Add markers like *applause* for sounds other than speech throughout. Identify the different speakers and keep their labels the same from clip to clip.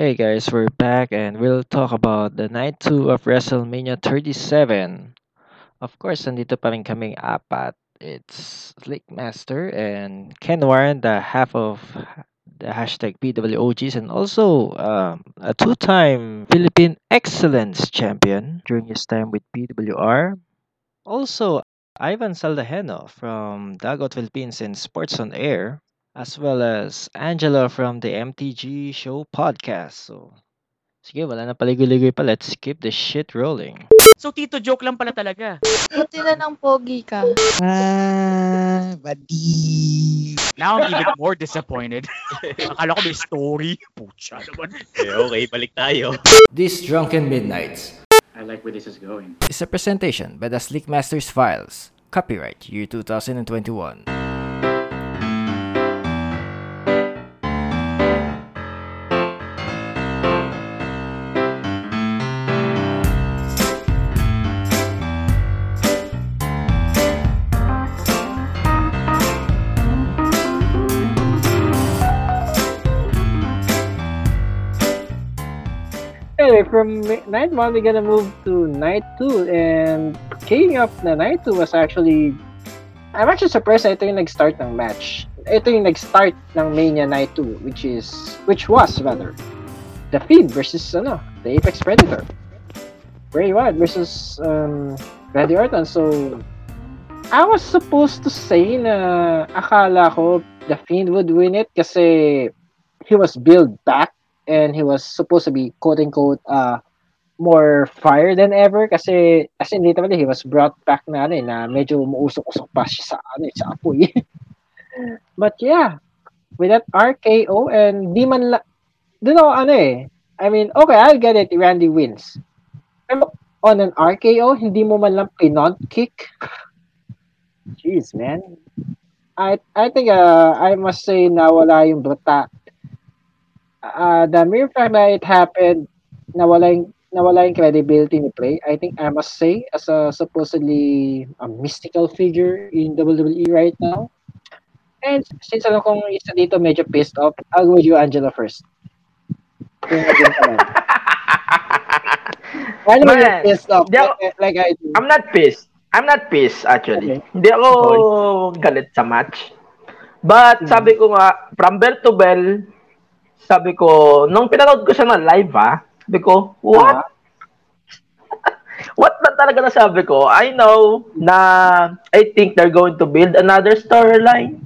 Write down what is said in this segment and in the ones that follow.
Speaker 1: Hey guys, we're back and we'll talk about the night 2 of WrestleMania 37. Of course, nandito pa rin kaming apat. It's Slick Master and Ken Warren, the half of the hashtag PWOGs, and also um, a two-time Philippine Excellence Champion during his time with PWR. Also, Ivan Saldaheno from Dagot Philippines and Sports on Air, as well as Angela from the MTG Show podcast. So, sige, wala na paligoy-ligoy pa. Let's keep the shit rolling.
Speaker 2: So, Tito, joke lang pala talaga.
Speaker 3: Buti na ng pogi ka.
Speaker 4: Ah, badi.
Speaker 2: Now I'm even more disappointed. *laughs* Akala ko may story. Pucha naman.
Speaker 5: Okay, okay, balik tayo.
Speaker 1: This Drunken Midnights
Speaker 6: I like where this is going.
Speaker 1: is a presentation by the Slick Masters Files. Copyright year 2021.
Speaker 7: From night one, we're gonna move to night two, and kicking off the night two was actually, I'm actually surprised na ito yung nag-start ng match. Ito yung nag-start ng Mania Night 2, which is, which was rather, The Fiend versus, ano, the Apex Predator. Bray Wyatt versus, um, Randy Orton. So, I was supposed to say na akala ko The Fiend would win it kasi he was built back and he was supposed to be quote unquote uh more fire than ever kasi as in literally he was brought back na ano eh, na medyo umuusok-usok pa siya sa ano eh, sa apoy. *laughs* But yeah, with that RKO and di man la don't know ano eh. I mean, okay, I'll get it, Randy wins. Pero on an RKO, hindi mo man lang pinont kick. *laughs* Jeez, man. I I think uh, I must say nawala yung bruta uh, the mere fact that it happened, nawala yung, nawala yung credibility ni Bray, I think I must say, as a supposedly a mystical figure in WWE right now. And since alam kong isa dito medyo pissed off, I'll go with you, Angela, first. Why
Speaker 4: Man,
Speaker 7: you're pissed off? Like, like I do.
Speaker 4: I'm not pissed. I'm not pissed, actually.
Speaker 7: Okay.
Speaker 4: Hindi ako galit sa match. But,
Speaker 7: Hmm.
Speaker 4: sabi ko nga, from bell to bell, sabi ko, nung pinanood ko siya na live, ah, sabi ko, what?
Speaker 7: Ah. *laughs*
Speaker 4: what na talaga na sabi ko? I know na I think they're going to build another storyline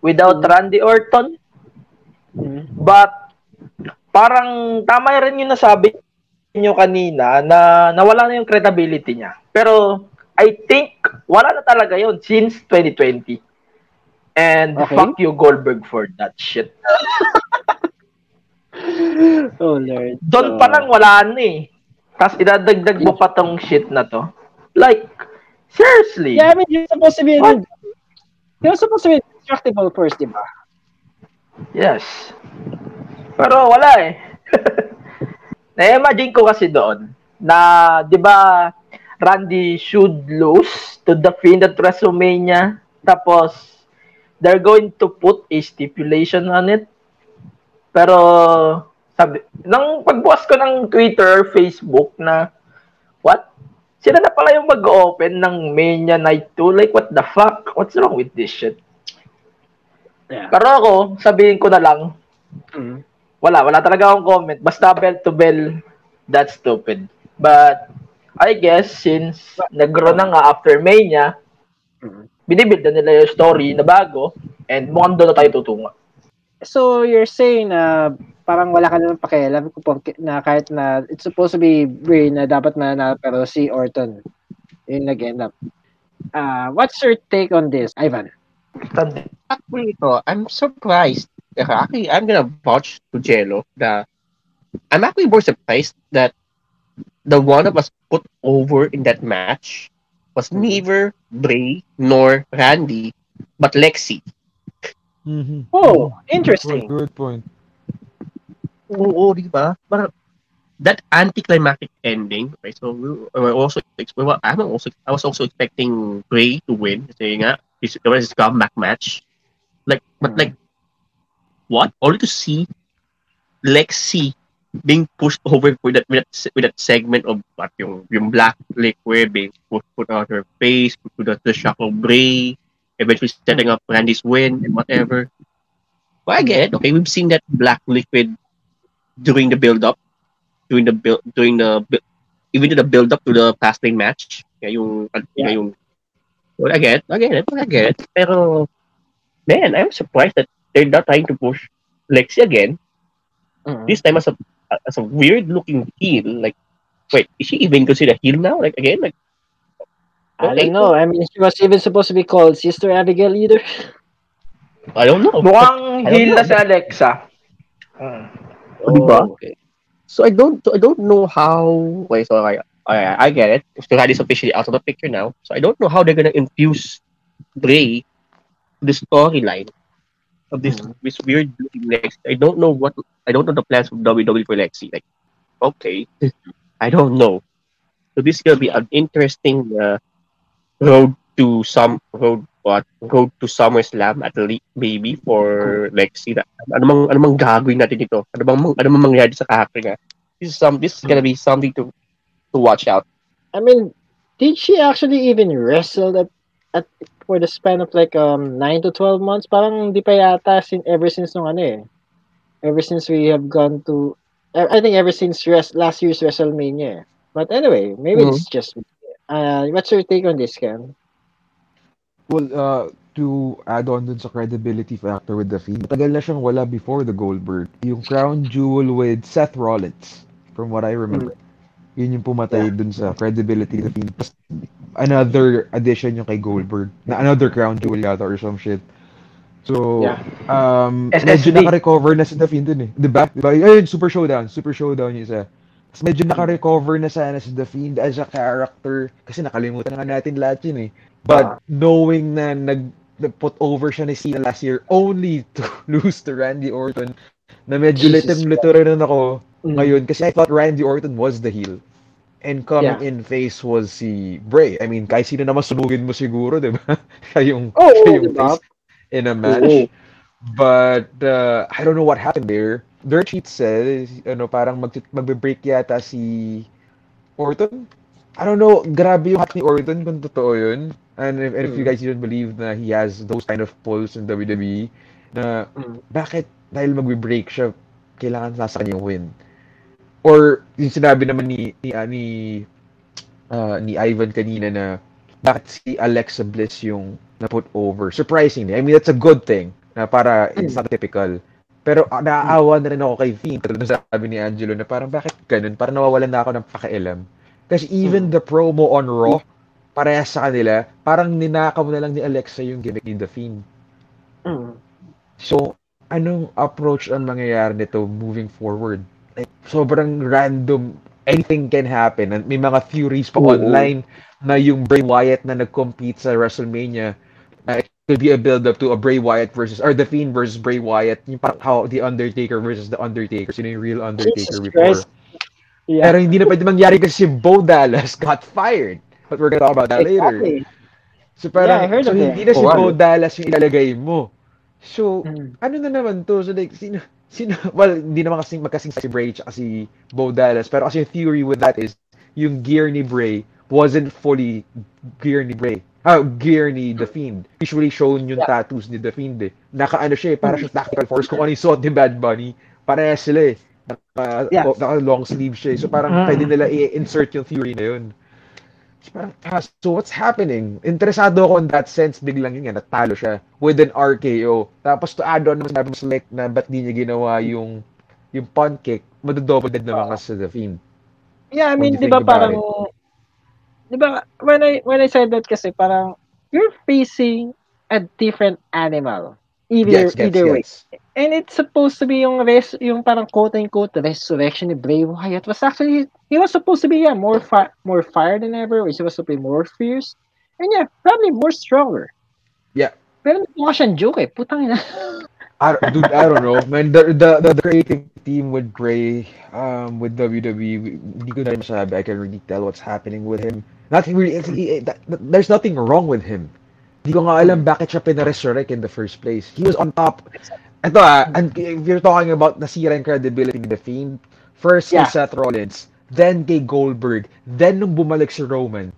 Speaker 4: without Randy Orton.
Speaker 7: Mhm.
Speaker 4: But, parang tama rin yung nasabi nyo kanina na nawala na yung credibility niya. Pero, I think, wala na talaga yon since 2020. And
Speaker 7: Okay.
Speaker 4: fuck you, Goldberg, for that shit. *laughs* *laughs*
Speaker 7: Oh, Lord.
Speaker 4: Doon pa lang wala na eh. Tapos idadagdag mo pa tong shit na to. Like, seriously.
Speaker 7: Yeah, I mean, you're supposed to be,
Speaker 4: What?
Speaker 7: you're supposed to be destructible first, di ba?
Speaker 4: Yes. Pero wala eh. *laughs* Na-imagine ko kasi doon na, di ba, Randy should lose to the Fiend at WrestleMania. Tapos, they're going to put a stipulation on it. Pero, sabi, nang pagbukas ko ng Twitter Facebook na, what? Sila na pala yung mag-open ng Mania Night 2. Like, what the fuck? What's wrong with this shit?
Speaker 7: Yeah.
Speaker 4: Pero ako, sabihin ko na lang,
Speaker 7: Mhm.
Speaker 4: wala, wala talaga akong comment. Basta bell to bell, that's stupid. But, I guess, since nagro na nga after Mania,
Speaker 7: Mhm.
Speaker 4: binibuild na nila yung story na bago, and mukhang doon na tayo tutungo.
Speaker 7: So you're saying na parang wala ka naman pakialam kung porke- na kahit na it's supposed to be Bray na dapat mananalo pero si Orton yung nag-end up. Uh, what's your take on this, Ivan?
Speaker 5: Actually, ito, I'm surprised. Teka, Actually, I'm gonna vouch to Jello that I'm actually more surprised that the one that was put over in that match was neither Bray nor Randy, but Lexi.
Speaker 8: Mhm.
Speaker 7: Oh,
Speaker 8: Good,
Speaker 7: interesting.
Speaker 8: good point.
Speaker 5: Oo, di ba? Parang that anticlimactic ending. Okay, so we were also well, I'm also I was also expecting Bray to win. Kasi nga, his, it was his comeback match. Like, but like, what? Only to see Lexi being pushed over with that with that, with that segment of what yung yung black liquid being put, put on her face, put the, the shock of Bray, eventually setting up Randy's win and whatever. Well, I get it. Okay, we've seen that black liquid during the build up, during the build, during the even to the build up to the Fastlane match. Yeah, yung, yeah. yung well, I get, it, I get it, I get it. Pero man, I'm surprised that they're not trying to push Lexi again.
Speaker 7: Mhm.
Speaker 5: This time as a as a weird looking heel. Like, wait, is she even considered a heel now? Like again, like
Speaker 7: I don't know. I mean, she was even supposed to be called Sister Abigail either.
Speaker 5: I don't know.
Speaker 4: Mukhang
Speaker 5: I don't
Speaker 4: heel
Speaker 5: know.
Speaker 4: na si Alexa. Mm.
Speaker 5: Oh, di ba?
Speaker 7: okay.
Speaker 5: So I don't I don't know how. Wait, so I I, I get it. So that is officially out of the picture now. So I don't know how they're gonna infuse Bray the storyline of this this weird looking Lexi. I don't know what I don't know the plans of WWE for Lexi. Like, okay, *laughs* I don't know. So this is gonna be an interesting uh, road to some road what road to SummerSlam at least maybe for Lexi. Na, ano mang ano mang gagawin natin dito? Ano bang ano mang mangyayari sa character nga? This is some this is gonna be something to to watch out.
Speaker 7: I mean, did she actually even wrestle at, at for the span of like um 9 to 12 months? Parang hindi pa yata sin ever since nung ano eh. Ever since we have gone to I think ever since res, last year's WrestleMania. eh. But anyway, maybe
Speaker 5: Mhm.
Speaker 7: it's just uh what's your take on this, Ken?
Speaker 8: Well, uh, to add on dun sa credibility factor with the Fiend, matagal na siyang wala before the Goldberg. Yung crown jewel with Seth Rollins, from what I remember. Yun yung pumatay dun sa credibility of the Fiend. Another addition yung kay Goldberg, na another crown jewel yata or some shit. So,
Speaker 7: Yeah.
Speaker 8: um,
Speaker 4: SSD.
Speaker 8: medyo naka-recover na si The Fiend dun eh. Diba? Diba? Ayun, Super Showdown. Super Showdown yung isa. Tapos medyo naka-recover na sana si The Fiend as a character. Kasi nakalimutan na nga natin lahat yun eh. But knowing na nag put over siya ni Cena last year only to *laughs* lose to Randy Orton na medyo
Speaker 7: Jesus
Speaker 8: litim-lito rin ako
Speaker 7: Mm.
Speaker 8: ngayon kasi I thought Randy Orton was the heel. And coming
Speaker 7: Yeah.
Speaker 8: in face was si Bray. I mean, kahit sino naman sunugin mo siguro, di ba? *laughs* siya yung,
Speaker 7: Oo,
Speaker 8: siya yung
Speaker 7: diba?
Speaker 8: face in a match. But uh, I don't know what happened there. Dirt Sheet says, ano, parang mag magbe-break yata si Orton. I don't know, grabe yung hat ni Orton kung totoo yun. And if, and if you
Speaker 7: Mm.
Speaker 8: guys didn't believe na he has those kind of pulls in WWE, na
Speaker 7: Mm.
Speaker 8: bakit dahil magbe-break siya, kailangan nasa kanya yung win. Or yung sinabi naman ni ni ah, ni, ah, ni Ivan kanina na bakit si Alexa Bliss yung na-put over. Surprisingly, I mean, that's a good thing na para it's not typical. Pero uh, naaawa na rin ako kay. Tulad ng sabi ni Angelo na parang bakit ganun? Parang nawawalan na ako ng pakialam. Kasi even the promo on Raw, parehas sa kanila, parang ninakaw na lang ni Alexa yung gimmick ni The Fiend.
Speaker 7: Mm.
Speaker 8: So, anong approach ang mangyayari nito moving forward? Like, sobrang random. Anything can happen. And may mga theories pa
Speaker 7: Oo.
Speaker 8: online na yung Bray Wyatt na nag-compete sa WrestleMania, na could be a build-up to a Bray Wyatt versus, or The Fiend versus Bray Wyatt. Yung parang how The Undertaker versus The Undertaker. Sino yung real Undertaker
Speaker 7: Jesus
Speaker 8: before.
Speaker 7: Christ. Yeah.
Speaker 8: Pero hindi na pwede mangyari kasi si Bo Dallas got fired. But we're gonna talk about that later.
Speaker 7: Exactly.
Speaker 8: So parang,
Speaker 7: Yeah, I heard
Speaker 8: so hindi
Speaker 7: it.
Speaker 8: na si
Speaker 5: Oh,
Speaker 8: Bo? Dallas yung ilalagay mo. So,
Speaker 7: Mm.
Speaker 8: ano na naman to? So like, sino, sino, *laughs* well, hindi naman kasing magkasing si Bray at si Bo Dallas. Pero kasi yung theory with that is, yung gear ni Bray wasn't fully gear ni Bray. Ah, gear ni The Fiend. Usually shown yung
Speaker 7: Yeah.
Speaker 8: tattoos ni The Fiend eh. Naka ano siya eh, para siya tactical force. Kung ano yung suot ni Bad Bunny, parehas sila eh. Naka,
Speaker 7: Yeah.
Speaker 8: oh, naka long sleeve siya eh. So parang
Speaker 4: Mm.
Speaker 8: pwede nila i-insert yung theory na yun. So, parang, ah, so what's happening? Interesado ako in that sense, biglang yun nga, natalo siya with an RKO. Tapos to add on, sabi mo like na ba't di niya ginawa yung yung punt kick, madodouble dead naman kasi sa The Fiend.
Speaker 7: Yeah, I mean, 'di ba parang 'di ba when I when I said that kasi parang you're facing a different animal. Either
Speaker 8: Gets, gets,
Speaker 7: either way. And it's supposed to be yung res yung parang quote unquote resurrection ni Bray Wyatt was actually he was supposed to be yeah more fi- more fire than ever. He was supposed to be more fierce. And yeah, probably more stronger.
Speaker 8: Yeah.
Speaker 7: Pero mukha siyang joke eh. Putang ina. *laughs*
Speaker 8: I, don't- dude, I don't know. Man, the, the, the, the creative team with Bray, um, with WWE, hindi ko na masabi. I can really tell what's happening with him. Nothing really, he- that- that- there's nothing wrong with him. Hindi ko nga alam bakit siya pinaresurrect in the first place. He was on top. Ito ah, and if you're talking about nasira yung credibility of The Fiend, First
Speaker 7: Yeah.
Speaker 8: kay Seth Rollins, then kay Goldberg, then nung bumalik si Roman.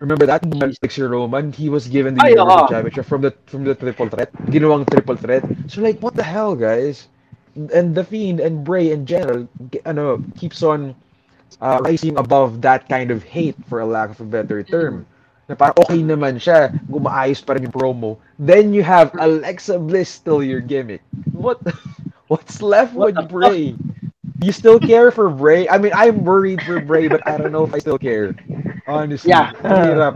Speaker 8: Remember that? Bumalik si Roman, he was given the
Speaker 7: Ay,
Speaker 8: Universal
Speaker 7: oo.
Speaker 8: Championship from the from the triple threat. Ginawang triple threat. So like, what the hell, guys? And the Fiend and Bray in general, ano, keeps on uh, rising above that kind of hate, for a lack of a better term. Na parang okay naman siya, gumaayos pa rin yung promo. Then you have Alexa Bliss still your gimmick. What? *laughs* What's left with Bray? You still care for Bray? I mean, I'm worried for Bray, but I don't know if I still care. Honestly,
Speaker 7: Yeah.
Speaker 8: ang hirap.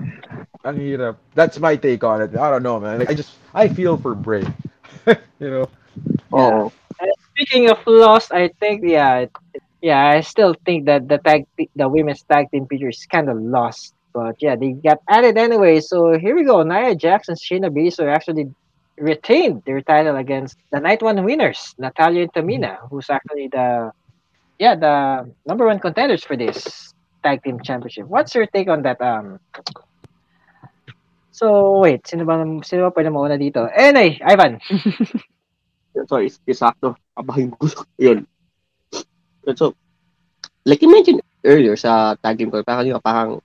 Speaker 8: Ang hirap. That's my take on it. I don't know, man. Like, I just, I feel for Bray. *laughs* you know?
Speaker 5: Oo.
Speaker 7: Speaking of lost, I think yeah, it- yeah, I still think that the tag, the women's tag team picture is kind of lost. But yeah, they got added anyway. So here we go. Nia Jackson, and Shayna Baszler actually retained their title against the night one winners, Natalia and Tamina, who's actually the yeah the number one contenders for this tag team championship. What's your take on that? Um. So wait, sino ba sino ba pwede mauna dito? Anyway, Ivan. *laughs*
Speaker 5: Sorry, is sakto. Abahin ko. Yun. So, like you mentioned earlier sa tag team ko, parang yun, parang,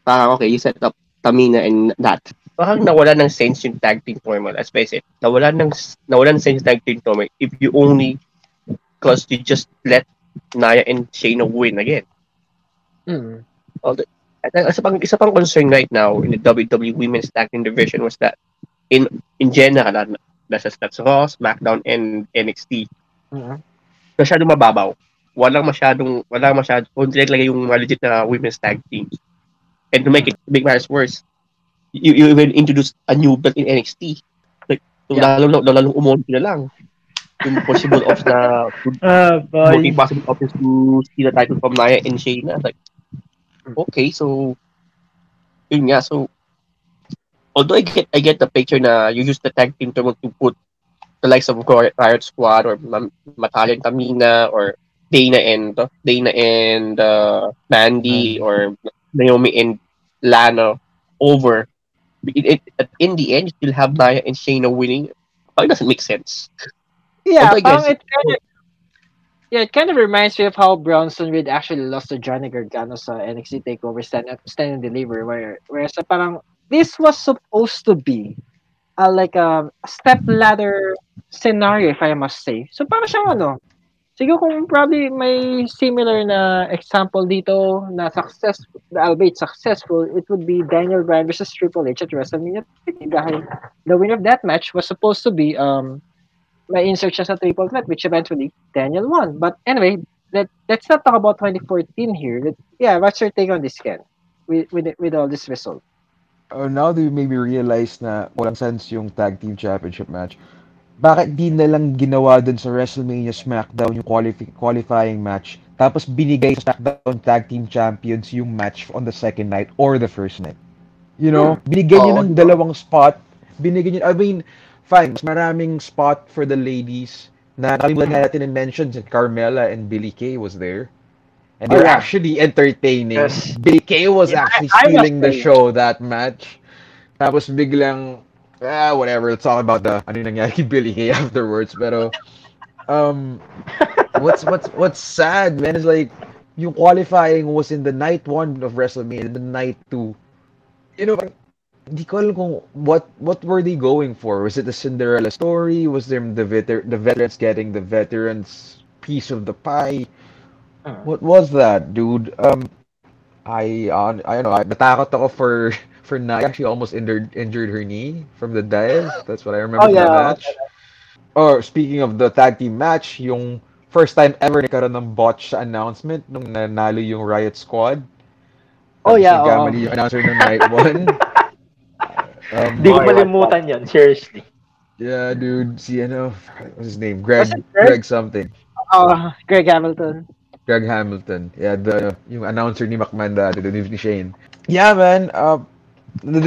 Speaker 5: parang okay, you set up Tamina and that. Parang nawala ng sense yung tag team format, as I said. Nawala ng, nawala ng sense yung tag team format if you only, because you just let Naya and Shayna win again.
Speaker 7: Hmm.
Speaker 5: At ang isa pang, isa pang concern right now in the WWE Women's Tag Team Division was that in in general, that's, that's Raw, SmackDown, and NXT,
Speaker 7: Mhm.
Speaker 5: Masyadong mababaw. Walang masyadong, walang masyadong, kung talaga yung mga legit na women's tag teams. And to make it, make matters worse, you, you even introduce a new belt in NXT. Like, so
Speaker 7: Yeah.
Speaker 5: lalo, lalo, lalo umonti na lang. Yung possible options na, *laughs*
Speaker 4: Ah, boy.
Speaker 5: voting possible options to steal the title from Nia and Shayna. Like, okay, so, yun nga, so, although I get, I get the picture na you use the tag team term to put the likes of Riot Riot Squad or Ma- Matalia and Tamina or Dana and, Dana and, uh, Mandy or Naomi and Lana over. It, it, in the end, you still have Nia and Shayna winning. It doesn't make sense.
Speaker 7: Yeah,
Speaker 5: Although I guess-
Speaker 7: it kind of yeah, it kind of reminds me of how Bronson Reed actually lost to Johnny Gargano sa NXT Takeover Stand Up, Stand and Deliver, where where sa parang this was supposed to be a like a step ladder scenario, if I must say. So parang siyang ano, siguro kung probably may similar na example dito na success, albeit successful, it would be Daniel Bryan versus Triple H at WrestleMania 30 dahil the winner of that match was supposed to be um may insert siya sa triple threat, which eventually Daniel won. But anyway, let let's not talk about 2014 here. Let, yeah, what's your take on this, Ken? With with with all this result.
Speaker 8: Oh, now do you maybe realize na walang sense yung tag team championship match? Bakit di na lang ginawa dun sa WrestleMania SmackDown yung qualifi- qualifying match tapos binigay sa SmackDown Tag Team Champions yung match on the second night or the first night? You know, binigyan niyo
Speaker 5: Oo,
Speaker 8: ng
Speaker 5: diba?
Speaker 8: dalawang spot. Binigyan niyo, I mean, fine, mas maraming spot for the ladies na nakalimutan nga natin mention si Carmela and Billy Kay was there. And
Speaker 7: Oh,
Speaker 8: they're
Speaker 7: yeah.
Speaker 8: actually entertaining.
Speaker 4: Yes.
Speaker 8: Billy Kay was
Speaker 7: Yeah,
Speaker 8: actually
Speaker 7: I-
Speaker 8: stealing the show that match. Tapos biglang, ah, whatever, let's talk about the, ano nangyari Billy Kay *laughs* afterwards. Pero, um, what's, what's, what's sad, man, is like, yung qualifying was in the night one of WrestleMania, the night two. You know, hindi ko alam kung what what were they going for? Was it the Cinderella story? Was them the veter- the veterans getting the veterans piece of the pie? What was that, dude? Um, I on I don't know. I natakot ako for for Naya. She almost injured injured her knee from the dive. That's what I remember
Speaker 7: Oh,
Speaker 8: from the
Speaker 7: yeah.
Speaker 8: match. Or speaking of the tag team match, yung first time ever nagkaroon ng botch sa announcement nung nanalo yung Riot Squad.
Speaker 7: Oh,
Speaker 8: Tapos
Speaker 7: yeah,
Speaker 8: nagkamali
Speaker 7: oo.
Speaker 8: yung announcer ng night one. *laughs* Um,
Speaker 4: Hindi ko malimutan yun, seriously.
Speaker 8: Yeah, dude. See, ano, what's his name? Greg,
Speaker 7: Greg?
Speaker 8: Greg something.
Speaker 7: Uh, Greg Hamilton.
Speaker 8: Greg Hamilton. Yeah, the yung announcer ni McMahon dati, the ni Shane. Yeah, man. Uh,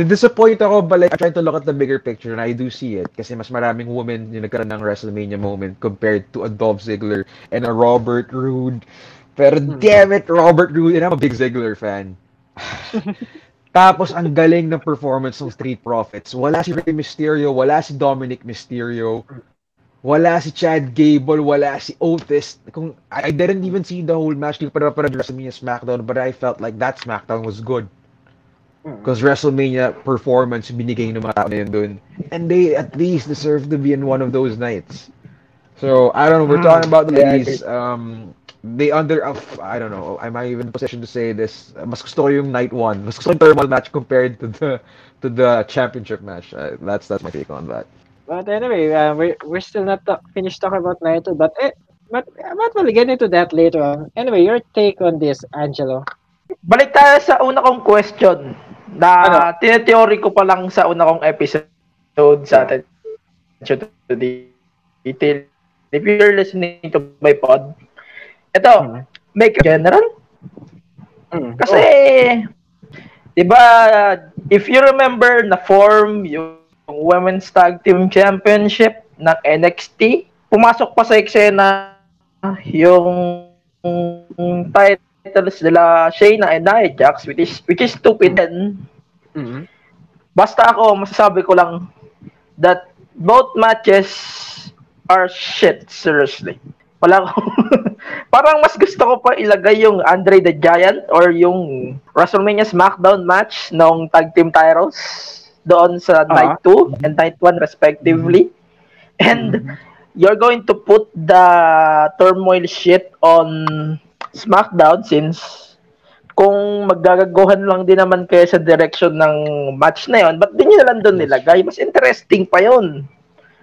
Speaker 8: disappoint ako, but like, I'm trying to look at the bigger picture and I do see it. Kasi mas maraming women yung nagkaroon ng WrestleMania moment compared to a Dolph Ziggler and a Robert Roode. Pero damn it, Robert Roode, and I'm a big Ziggler fan. *laughs* Tapos ang galing ng performance ng Street Profits. Wala si Rey Mysterio, wala si Dominic Mysterio. wala si Chad Gable, wala si Otis. Kung I, I didn't even see the whole match para para WrestleMania SmackDown, but I felt like that SmackDown was good.
Speaker 7: Mm.
Speaker 8: Because WrestleMania performance binigay ng mga tao na yun dun. And they at least deserve to be in one of those nights. So, I don't know, we're
Speaker 4: Mm,
Speaker 8: talking about the
Speaker 4: I
Speaker 8: ladies. Um, they under, of I don't know, am I even in position to say this? Mas gusto ko yung night one. Mas gusto yung thermal match compared to the to the championship match. Uh, that's that's my take on that.
Speaker 7: But anyway, uh, we're, we're still not ta- finished talking about Naito, but eh, but but we'll get into that later on. Anyway, your take on this, Angelo?
Speaker 4: Balik tayo sa una kong question na
Speaker 7: Ano?
Speaker 4: tineteory ko pa lang sa una kong episode sa Attention to Detail. If you're listening to my pod, ito,
Speaker 7: Mhm.
Speaker 4: make general.
Speaker 7: Mm.
Speaker 4: Kasi, di ba, if you remember na form yung Women's Tag Team Championship ng NXT, pumasok pa sa eksena yung titles nila Shayna and Nia Jax, which is, which is stupid and
Speaker 7: Mm.
Speaker 4: basta ako, masasabi ko lang that both matches are shit, seriously. Wala ko. *laughs* Parang mas gusto ko pa ilagay yung Andre the Giant or yung WrestleMania SmackDown match ng tag team titles doon sa
Speaker 7: Ah.
Speaker 4: night 2 and night 1 respectively. And you're going to put the turmoil shit on SmackDown since kung maggagaguhan lang din naman kayo sa direction ng match na yon, ba't di nyo na lang doon nilagay? Mas interesting pa yon.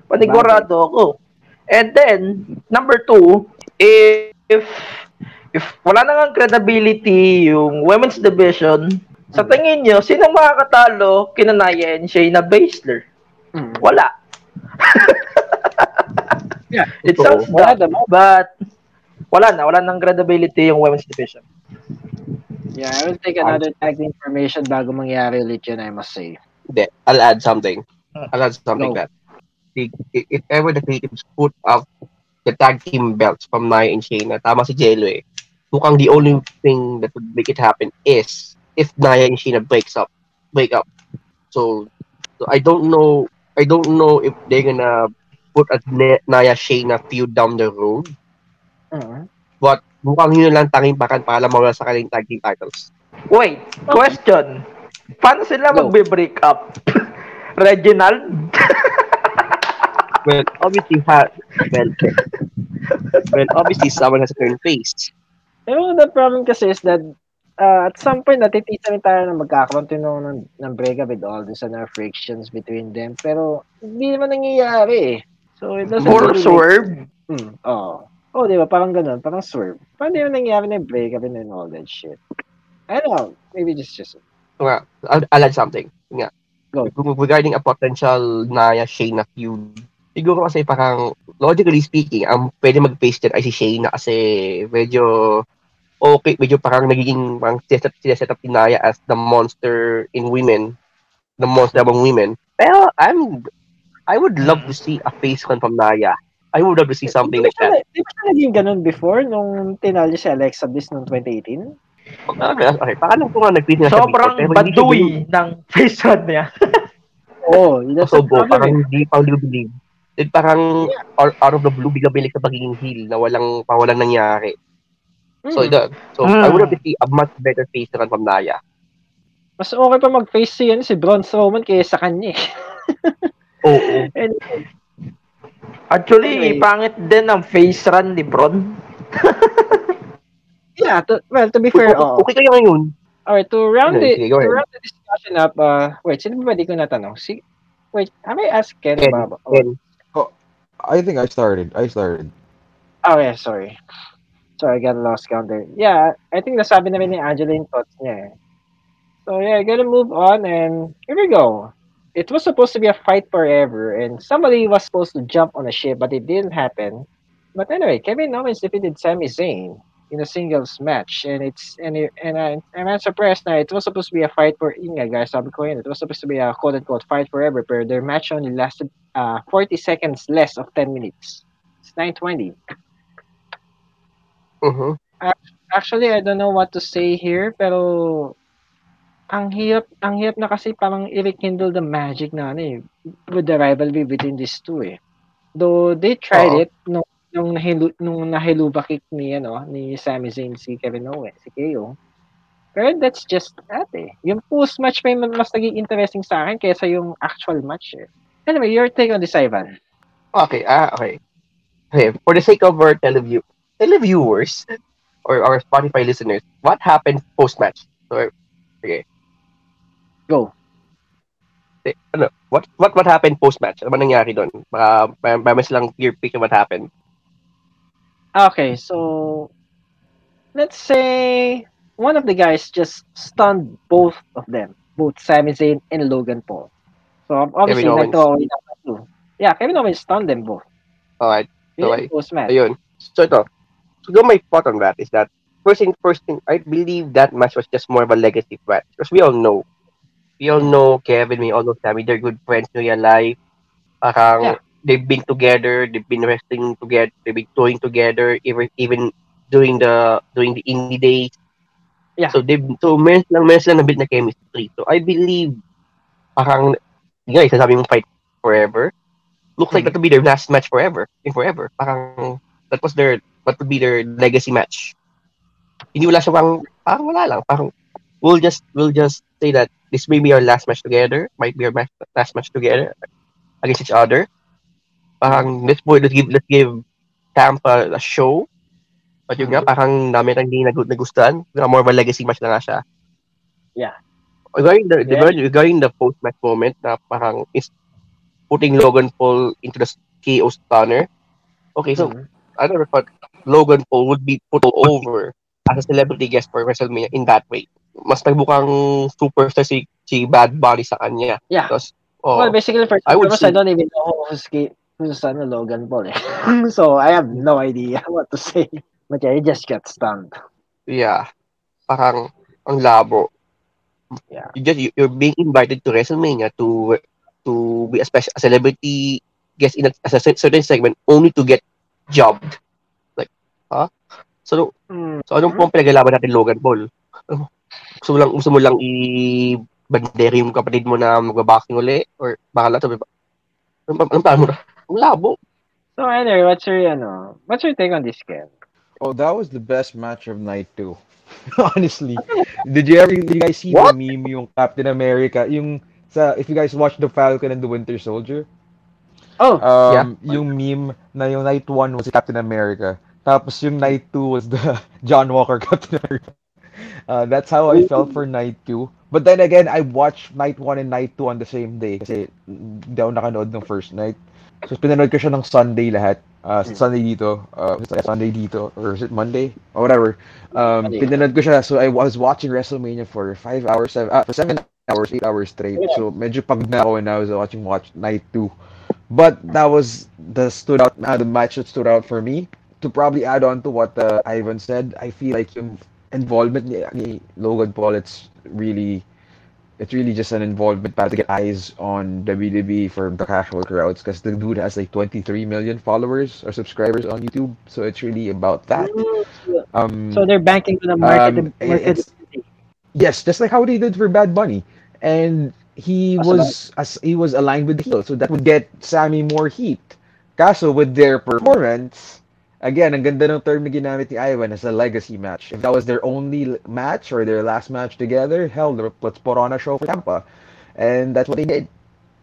Speaker 4: Panigurado ako. And then, number two, if if wala na nga credibility yung women's division, sa tingin nyo, sino makakatalo kina Nia and Shayna Baszler?
Speaker 7: Mm.
Speaker 4: Wala.
Speaker 7: Yeah. *laughs*
Speaker 4: It sounds dumb, but wala na. Wala nang credibility yung women's division.
Speaker 7: Yeah, I will take another tag information bago mangyari ulit yun, I must say.
Speaker 5: Hindi, I'll add something. I'll add something
Speaker 7: Go.
Speaker 5: that if, if ever the creatives put up the tag team belts from Nia and Shayna, tama si Jello eh. Mukhang the only thing that would make it happen is if Nia and Shayna breaks up, break up. So, so I don't know, I don't know if they're gonna put a Nia Shayna feud down the road.
Speaker 7: Mm.
Speaker 5: But mukhang yun lang tanging bakan para mawala sa kanilang tag team titles.
Speaker 4: Wait, question. Paano sila
Speaker 7: Go.
Speaker 4: magbe-break up? *laughs* Reginald? *laughs*
Speaker 5: Well, obviously, ha, well, well, obviously, someone has a turn face.
Speaker 7: Pero the problem kasi is that uh, at some point natitisa rin tayo na magkakaroon ng, ng, ng breakup with all this and frictions between them. Pero hindi naman nangyayari eh. So it doesn't
Speaker 4: Or
Speaker 7: really
Speaker 4: swerve?
Speaker 7: Hmm, oo. Oh, di ba? Parang ganun. Parang swerve. Parang di naman nangyayari na yung breakup and all that shit. I don't know. Maybe just just
Speaker 5: Nga, I'll, I'll add something. Nga.
Speaker 7: Go.
Speaker 5: Regarding a potential Naya Shayna feud, siguro kasi parang, logically speaking, ang pwede mag-face dyan ay si Shayna kasi medyo okay, medyo parang nagiging parang sineset, sineset up ni Naya as the monster in women, the monster among women. Pero I'm, I would love to see a face con from Naya. I would love to see something like that.
Speaker 7: siya- Di ba siya naging ganun before nung tinalo si Alexa Bliss noong 2018?
Speaker 5: Okay, okay. Paalam ko nga nag-face nga siya
Speaker 4: Sobrang
Speaker 5: hindi ko
Speaker 4: baduy ng face run niya. *laughs*
Speaker 7: Oo, oh,
Speaker 5: Sobo,
Speaker 7: problem.
Speaker 5: parang hindi pa hindi believe. It parang out, out of the blue, bigla bilik sa pagiging heel na walang pa walang nangyari. So,
Speaker 7: Hmm.
Speaker 5: ito, so
Speaker 4: Mm.
Speaker 5: I would have to see a much better face run from Naya.
Speaker 7: Mas okay pa mag-face si, ano, si Braun Strowman kaysa sa kanya eh.
Speaker 5: Oo. *laughs*
Speaker 7: And,
Speaker 4: Actually,
Speaker 7: Anyway.
Speaker 4: pangit din ang face run ni Bron. *laughs*
Speaker 7: yeah, to, well, to be fair, oo.
Speaker 5: Okay kayo ngayon.
Speaker 7: Alright, to round
Speaker 5: Sige,
Speaker 7: it, to round the discussion up, uh, wait, sino ba ba di ko natanong? Si, wait, have I asked Ken
Speaker 5: Ken,
Speaker 7: about? Oh,
Speaker 5: Ken.
Speaker 8: I think I started. I started.
Speaker 7: oh, yeah, sorry. Sorry, I got lost count there. Yeah, I think nasabi na rin ni Angela yung thoughts niya eh. So yeah, gotta move on and here we go. It was supposed to be a fight forever and somebody was supposed to jump on a ship but it didn't happen. But anyway, Kevin Owens defeated Sami Zayn in a singles match and it's and it, and I, I'm not surprised now. it was supposed to be a fight for yun nga guys sabi ko yun it was supposed to be a quote unquote fight forever but their match only lasted uh 40 seconds less of 10 minutes. It's 920.
Speaker 5: Mhm.
Speaker 7: Actually, I don't know what to say here, pero ang hirap, ang hirap na kasi parang i-rekindle the magic na ano eh, with the rivalry between these two eh. Though they tried
Speaker 5: Oo.
Speaker 7: it nung nung nahilu nung nahiluba kick ni ano ni Sami Zayn si Kevin Owens, si KO. Pero that's just that eh. Yung post-match pa yung mas naging interesting sa akin kaysa yung actual match eh. Anyway, your take on this, Ivan.
Speaker 5: Okay, ah, okay. Okay, for the sake of our teleview televiewers or our Spotify listeners, what happened post-match? So, okay.
Speaker 7: Go.
Speaker 5: Eh, Ano, what what what happened post-match? Ano ba nangyari doon? Baka may, may mas lang clear picture what happened.
Speaker 7: Okay, so let's say one of the guys just stunned both of them, both Sami Zayn and Logan Paul. So obviously,
Speaker 5: Kevin Owens.
Speaker 7: nag-throw away number two. Yeah, Kevin Owens stunned them both.
Speaker 5: Alright, Okay.
Speaker 7: yung post-match.
Speaker 5: ayun. So ito, so my thought on that is that first thing, first thing, I believe that match was just more of a legacy match because we all know, we all know Kevin, we all know Sammy, they're good friends in real life. Parang
Speaker 7: Yeah.
Speaker 5: they've been together, they've been wrestling together, they've been touring together, even even during the during the indie days.
Speaker 7: Yeah.
Speaker 5: So they so meron lang meron lang na bit na chemistry. So I believe parang guys, sasabi mong fight forever. Looks like that would be their last match forever. In forever. Parang that was their what would be their legacy match. Hindi wala siya parang, parang wala lang. Parang we'll just we'll just say that this may be our last match together, might be our match, last match together against each other. Parang let's boy, let's give let's give Tampa a show. But yun nga, parang dami nang hindi nag- nagustuhan. More of a legacy match na nga siya.
Speaker 7: Yeah.
Speaker 5: Regarding the,
Speaker 7: Yeah.
Speaker 5: regarding, regarding the post-match moment na parang is putting Logan Paul into the KO stunner. Okay, so
Speaker 7: Mhm.
Speaker 5: I never thought Logan Paul would be put over as a celebrity guest for WrestleMania in that way. Mas nagbukang superstar si, si Bad Bunny sa kanya.
Speaker 7: Yeah.
Speaker 5: Because, oh,
Speaker 7: Well, basically, first
Speaker 5: I would
Speaker 7: foremost, I don't even know who's, who's ano, Logan Paul eh. *laughs* so I have no idea *laughs* what to say. But yeah, he just got stunned.
Speaker 5: yeah, parang ang labo.
Speaker 7: Yeah.
Speaker 5: You just, you- you're being invited to WrestleMania to to be a special a celebrity guest in a, a cer- certain segment only to get jobbed. Like, huh? So,
Speaker 7: Mm.
Speaker 5: So anong po ang pinaglalaban natin Logan Paul? *laughs* Gusto mo lang gusto mo lang i bandera yung kapatid mo na magbaboxing uli or bakala to Anong, pa- anong plano mo na? Ang labo.
Speaker 7: So anyway, what's your, ano, what's your take on this, Ken?
Speaker 8: Oh, that was the best match of night two. *laughs* Honestly. Did you ever did you guys see
Speaker 5: What?
Speaker 8: the meme yung Captain America? Yung sa if you guys watch The Falcon and the Winter Soldier?
Speaker 7: Oh,
Speaker 8: Um, yung meme na yung night one was si Captain America. Tapos yung night two was the *laughs* John Walker Captain America. Uh, that's how I felt for night two. But then again, I watched night one and night two on the same day kasi hindi ako nakanood ng first night. So pinanood ko siya ng Sunday lahat. Uh, Sunday dito. Uh, Sunday dito. Or is it Monday? Or whatever. Um,
Speaker 7: Monday.
Speaker 8: pinanood ko siya. So I was watching WrestleMania for five hours, seven, uh, for seven hours, eight hours straight. So medyo pagod na ako when I was watching watch night two. But that was the stood out uh, the match that stood out for me. To probably add on to what uh, Ivan said, I feel like yung involvement ni, Logan Paul, it's really it's really just an involvement para to get eyes on WWE for the casual crowds because the dude has like 23 million followers or subscribers on YouTube. So it's really about that. Um,
Speaker 7: so they're banking on the market.
Speaker 8: um,
Speaker 7: market
Speaker 8: Yes, just like how they did for Bad Bunny, and he
Speaker 7: Kaso
Speaker 8: was as he was aligned with the heel, so that would get Sammy more heat. Kaso with their performance, again, ang ganda ng term na ginamit ni Ivan as a legacy match. If that was their only match or their last match together, hell, let's put on a show for Tampa, and that's what they did.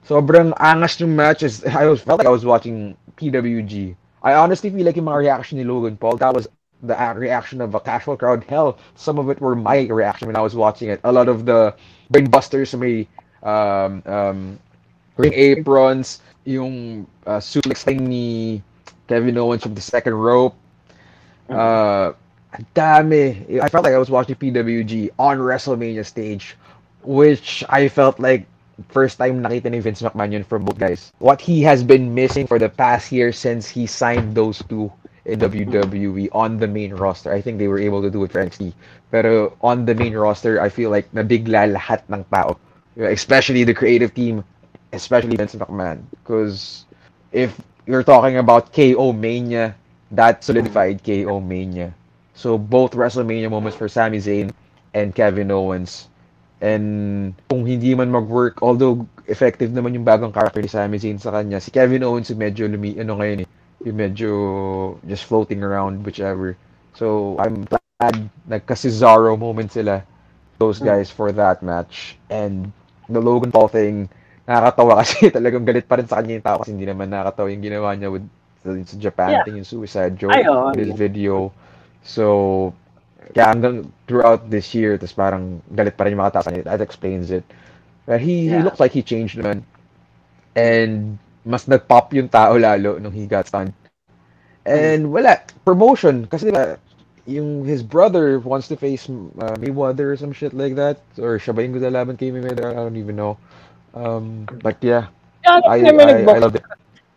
Speaker 8: Sobrang angas ng match. Is, *laughs* I was felt like I was watching PWG. I honestly feel like mga reaction ni Logan Paul, that was the reaction of a casual crowd. Hell, some of it were my reaction when I was watching it. A lot of the brainbusters may um, um, ring aprons, yung uh, suplex thing ni Kevin Owens from the second rope. Uh, ang dami. I felt like I was watching PWG on WrestleMania stage, which I felt like first time nakita ni Vince McMahon yun from both guys. What he has been missing for the past year since he signed those two in WWE on the main roster. I think they were able to do it for NXT. Pero on the main roster, I feel like nabigla lahat ng tao. Especially the creative team, especially Vince McMahon. Because if you're talking about KO Mania, that solidified KO Mania. So both WrestleMania moments for Sami Zayn and Kevin Owens And kung hindi man mag-work, although effective naman yung bagong character ni Sami Zayn sa kanya, si Kevin Owens yung medyo lumi, ano ngayon eh, yung medyo just floating around, whichever. So, I'm glad nagka-Cesaro moment sila, those guys, for that match. And the Logan Paul thing, nakakatawa kasi *laughs* talagang galit pa rin sa kanya yung tao kasi hindi naman nakakatawa yung ginawa niya with sa, Japan
Speaker 7: Yeah.
Speaker 8: thing, yung suicide joke,
Speaker 7: Ay,
Speaker 8: his
Speaker 7: yeah.
Speaker 8: video. So, kaya hanggang throughout this year, tapos parang galit pa rin yung mga tao sa kanya. That explains it. But he, he
Speaker 7: Yeah.
Speaker 8: looks like he changed naman. And mas nag-pop yung tao lalo nung he got stunned. And wala, promotion. Kasi diba, yung his brother wants to face uh, Mayweather or some shit like that. Or siya ba yung lalaban kay Mayweather? I don't even know. Um, but yeah,
Speaker 7: Yeah,
Speaker 8: I,
Speaker 7: I,
Speaker 8: I, I loved it.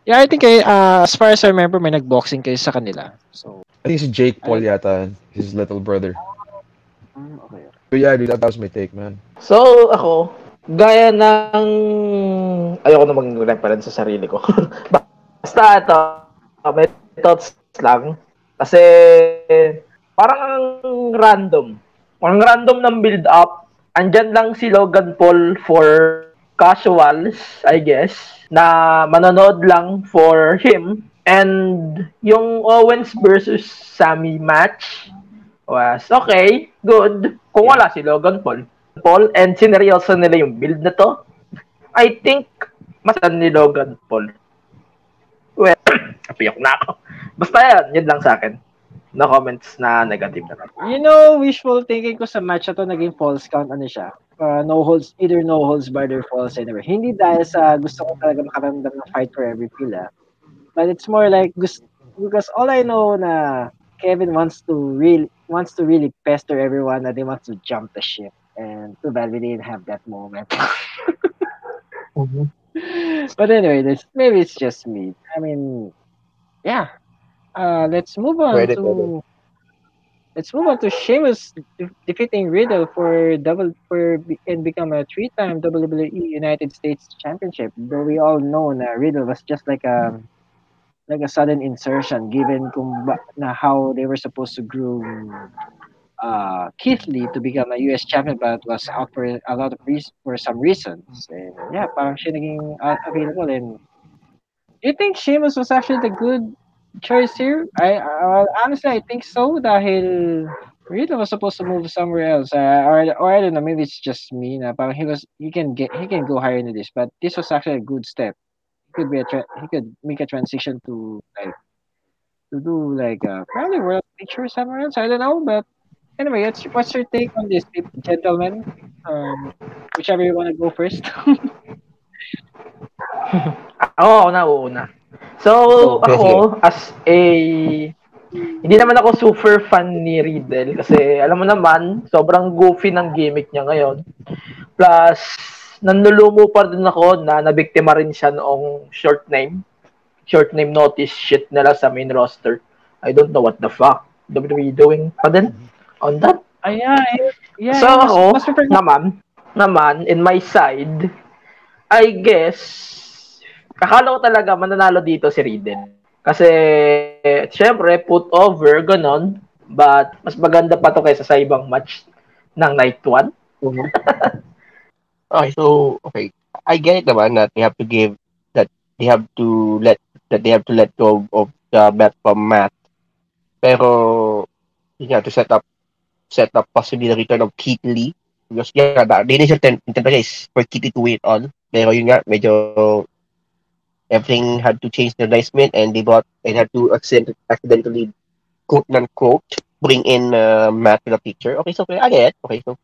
Speaker 1: Yeah, I think, eh, uh, as far as I remember, may nag-boxing kayo sa kanila. So,
Speaker 8: I think si Jake Paul yata, his little brother.
Speaker 7: Mm, okay.
Speaker 8: But yeah, dude, that was my take, man.
Speaker 4: So, ako, gaya ng... Ayoko na mag-reference sa sarili ko. *laughs* Basta ito, may thoughts lang. Kasi, parang random. Parang random ng build-up. Andyan lang si Logan Paul for casuals, I guess, na manonood lang for him. And yung Owens versus Sammy match was okay, good. Kung wala si Logan Paul. Paul and sineryoso nila yung build na to. I think masan ni Logan Paul. Well, *clears throat* apiyak na ako. Basta yan, yun lang sa akin. No comments na negative na.
Speaker 7: You know, wishful thinking ko sa match na to, naging false count ano siya. Uh, no holds, either no holds barred or false anywhere. Hindi dahil sa gusto ko talaga makaramdam ng fight for every pill ah. But it's more like, gusto, because all I know na Kevin wants to really, wants to really pester everyone that he wants to jump the ship. And too bad we didn't have that moment. *laughs* but anyway, this, maybe it's just me. I mean, yeah. Uh, let's move on
Speaker 5: Pwede,
Speaker 7: to
Speaker 5: pwede.
Speaker 7: Let's move on to Sheamus de- defeating Riddle for double for and become a three-time WWE United States Championship. Though we all know na Riddle was just like a like a sudden insertion given kung ba, na how they were supposed to groom uh, Keith Lee to become a US champion but was out for a lot of reasons for some reasons. And yeah, parang siya naging available and do you think Sheamus was actually the good choice here? I uh, honestly I think so dahil Riddle was supposed to move somewhere else. Uh, or or I don't know, maybe it's just me na parang he was he can get he can go higher into this, but this was actually a good step. He could be a tra- he could make a transition to like to do like uh, probably world picture somewhere else. I don't know, but anyway, what's, what's your take on this, gentlemen? Um, whichever you want to go first.
Speaker 4: Ako na uuna. So,
Speaker 5: Okay.
Speaker 4: ako, as a... Hindi naman ako super fan ni Riddle kasi alam mo naman, sobrang goofy ng gimmick niya ngayon. Plus, nanlulumo pa din ako na nabiktima rin siya noong short name. Short name notice shit nila sa main roster. I don't know what the fuck WWE doing pa din on that.
Speaker 7: Ah, yeah, yeah.
Speaker 4: So
Speaker 7: mas-
Speaker 4: ako,
Speaker 7: mas ko-
Speaker 4: naman, naman, in my side, I guess, akala ko talaga mananalo dito si Riddle. Kasi, syempre, put over, ganon. But, mas maganda pa to kaysa sa ibang match ng night 1. *laughs*
Speaker 5: Okay, so okay, I get it naman that they have to give that they have to let that they have to let go of the bet from Matt. Pero you have to set up set up possibly the return of Keith Lee because yeah, the, initial intent is for Lee to win all. Pero yun nga, medyo everything had to change their nice mint and they bought and had to accident, accidentally quote unquote bring in uh, Matt to the picture. Okay, so I get. Okay, so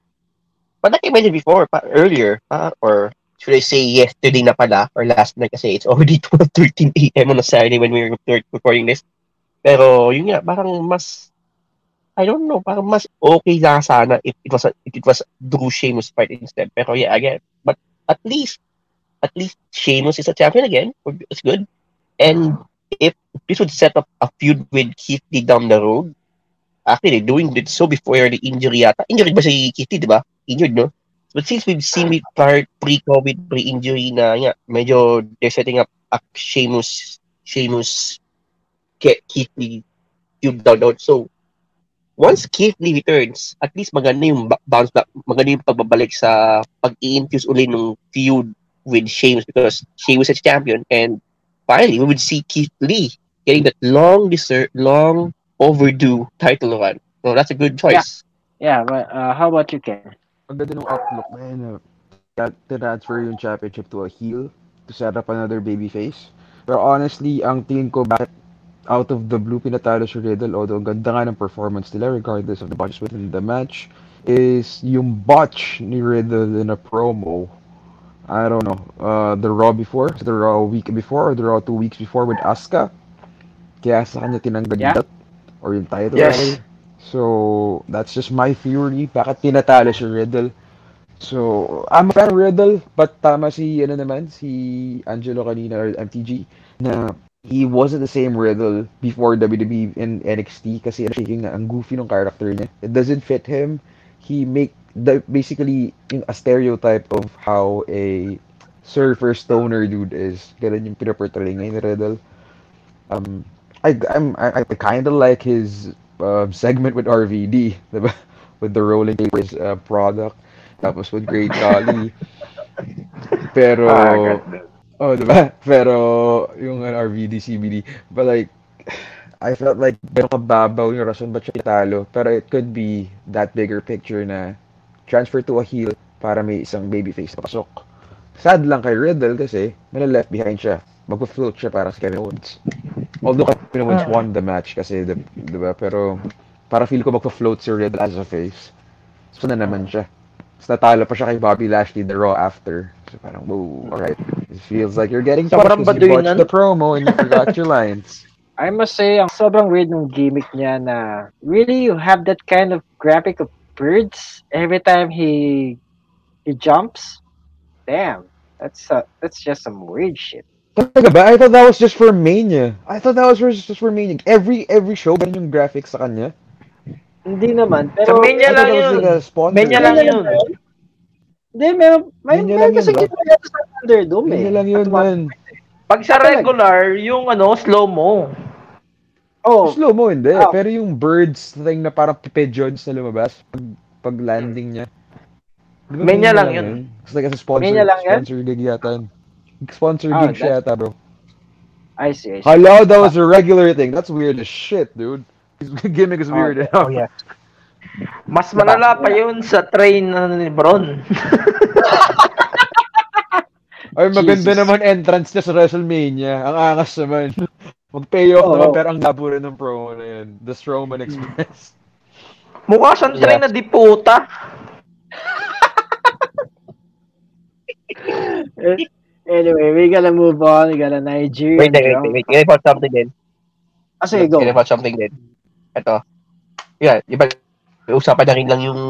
Speaker 5: but like I mentioned before, pa, earlier, pa, or should I say yesterday na pala, or last night kasi it's already *laughs* 12.13 a.m. on a Saturday when we were recording this. Pero yun nga, parang mas, I don't know, parang mas okay lang sana if it was a, if it was Drew Sheamus fight instead. Pero yeah, again, but at least, at least Sheamus is a champion again. It's good. And if this would set up a feud with Keith Lee down the road, actually, doing it so before the injury yata. Injury ba si Keith Lee, di ba? Injured, no? But since we've seen it prior, pre-COVID, pre-injury na, nga, medyo they're setting up a Sheamus, Sheamus, Ke- Keith Lee feud down the road. So, once Keith Lee returns, at least maganda yung bounce back, maganda yung pagbabalik sa pag-i-infuse uli ng feud with Sheamus because Sheamus is a champion and finally we would see Keith Lee getting that long deserved, long overdue title run. So that's a good choice.
Speaker 7: Yeah, but uh, how about you, Ken?
Speaker 8: Ang ganda ng outlook na yun. Uh, that transfer yung championship to a heel to set up another babyface. Pero honestly, ang tingin ko bakit out of the blue pinatalo si Riddle, although ang ganda nga ng performance nila regardless of the botches within the match, is yung botch ni Riddle in a promo. I don't know, uh, the Raw before, the Raw week before, or the Raw two weeks before with Asuka. Kaya sa kanya tinanggal
Speaker 7: Yeah.
Speaker 8: belt, or yung title.
Speaker 4: Yes.
Speaker 8: rather. So, that's just my theory. Bakit tinatalo si Riddle? So, I'm a fan of Riddle, but tama si, ano naman, si Angelo kanina, or MTG, na he wasn't the same Riddle before WWE in NXT kasi ano siya, ang goofy ng character niya. It doesn't fit him. He make the, basically yung, a stereotype of how a surfer stoner dude is. Ganun yung pinaportray ngayon ni Riddle. Um, I I'm I, I kind of like his uh, segment with RVD, *laughs* diba? with the rolling papers uh, product. Tapos with Great Khali. *laughs* Pero
Speaker 4: Ah.
Speaker 8: Oh, diba? Pero, yung uh, RVD, CBD. But like, I felt like ganun kababaw yung rason ba't siya talo. Pero it could be that bigger picture na transfer to a heel para may isang babyface na pasok. Sad lang kay Riddle kasi may left behind siya. Magpa-float siya para sa Kevin Owens. Although Kevin Owens won the match kasi, di, diba? Pero para feel ko magpa-float si Riddle as a face. So na naman siya. Tapos natalo pa siya kay Bobby Lashley the Raw after. So parang, whoa, alright. It feels like you're getting punched because you botched the promo and you forgot your *laughs* lines.
Speaker 7: I must say, ang sobrang weird ng gimmick niya na really you have that kind of graphic of birds every time he he jumps. Damn, that's uh, that's just some weird shit.
Speaker 8: Talaga ba? I thought that was just for Mania. I thought that was for- just for Mania. Every every show, ganun yung graphics sa kanya.
Speaker 7: Hindi naman,
Speaker 4: Sa
Speaker 7: pero
Speaker 4: Mania lang yun. Mania lang yun.
Speaker 7: Hindi, meron, may, meron
Speaker 8: lang
Speaker 7: kasi ginawa yata sa Thunderdome eh.
Speaker 8: Yun lang yun, man.
Speaker 4: Pag sa
Speaker 7: Ah,
Speaker 4: regular, yung ano, slow-mo.
Speaker 7: Oh,
Speaker 8: Slow mo, hindi.
Speaker 7: Ah.
Speaker 8: Pero yung birds thing na parang pigeons na lumabas pag, pag landing niya. Di ba
Speaker 4: Mania lang yun.
Speaker 8: It's like a sponsor,
Speaker 7: Mania lang
Speaker 8: sponsor gig yata. yun. Sponsor
Speaker 7: Ah,
Speaker 8: gig siya yata, bro.
Speaker 7: I see, I see.
Speaker 8: Hello, that was a regular thing. That's weird as shit, dude. His *laughs* gimmick is weird enough.
Speaker 7: Oh, yeah.
Speaker 4: Mas malala pa yun sa train na ni Bron. *laughs*
Speaker 8: Ay, maganda
Speaker 7: Jesus.
Speaker 8: naman entrance niya sa WrestleMania. Ang angas naman. Mag-payoff
Speaker 7: Oo.
Speaker 8: naman, pero ang labo rin ng promo na yun. The Strowman Express.
Speaker 4: Mukha siyang train na di puta. *laughs*
Speaker 7: Anyway, we gotta move on. We got a Nigerian
Speaker 5: Wait, wait, wait, wait. Can I point something din?
Speaker 7: Ah, sige, go.
Speaker 5: Can I point something din? Ito. Yeah, di ba, usapan na rin lang yung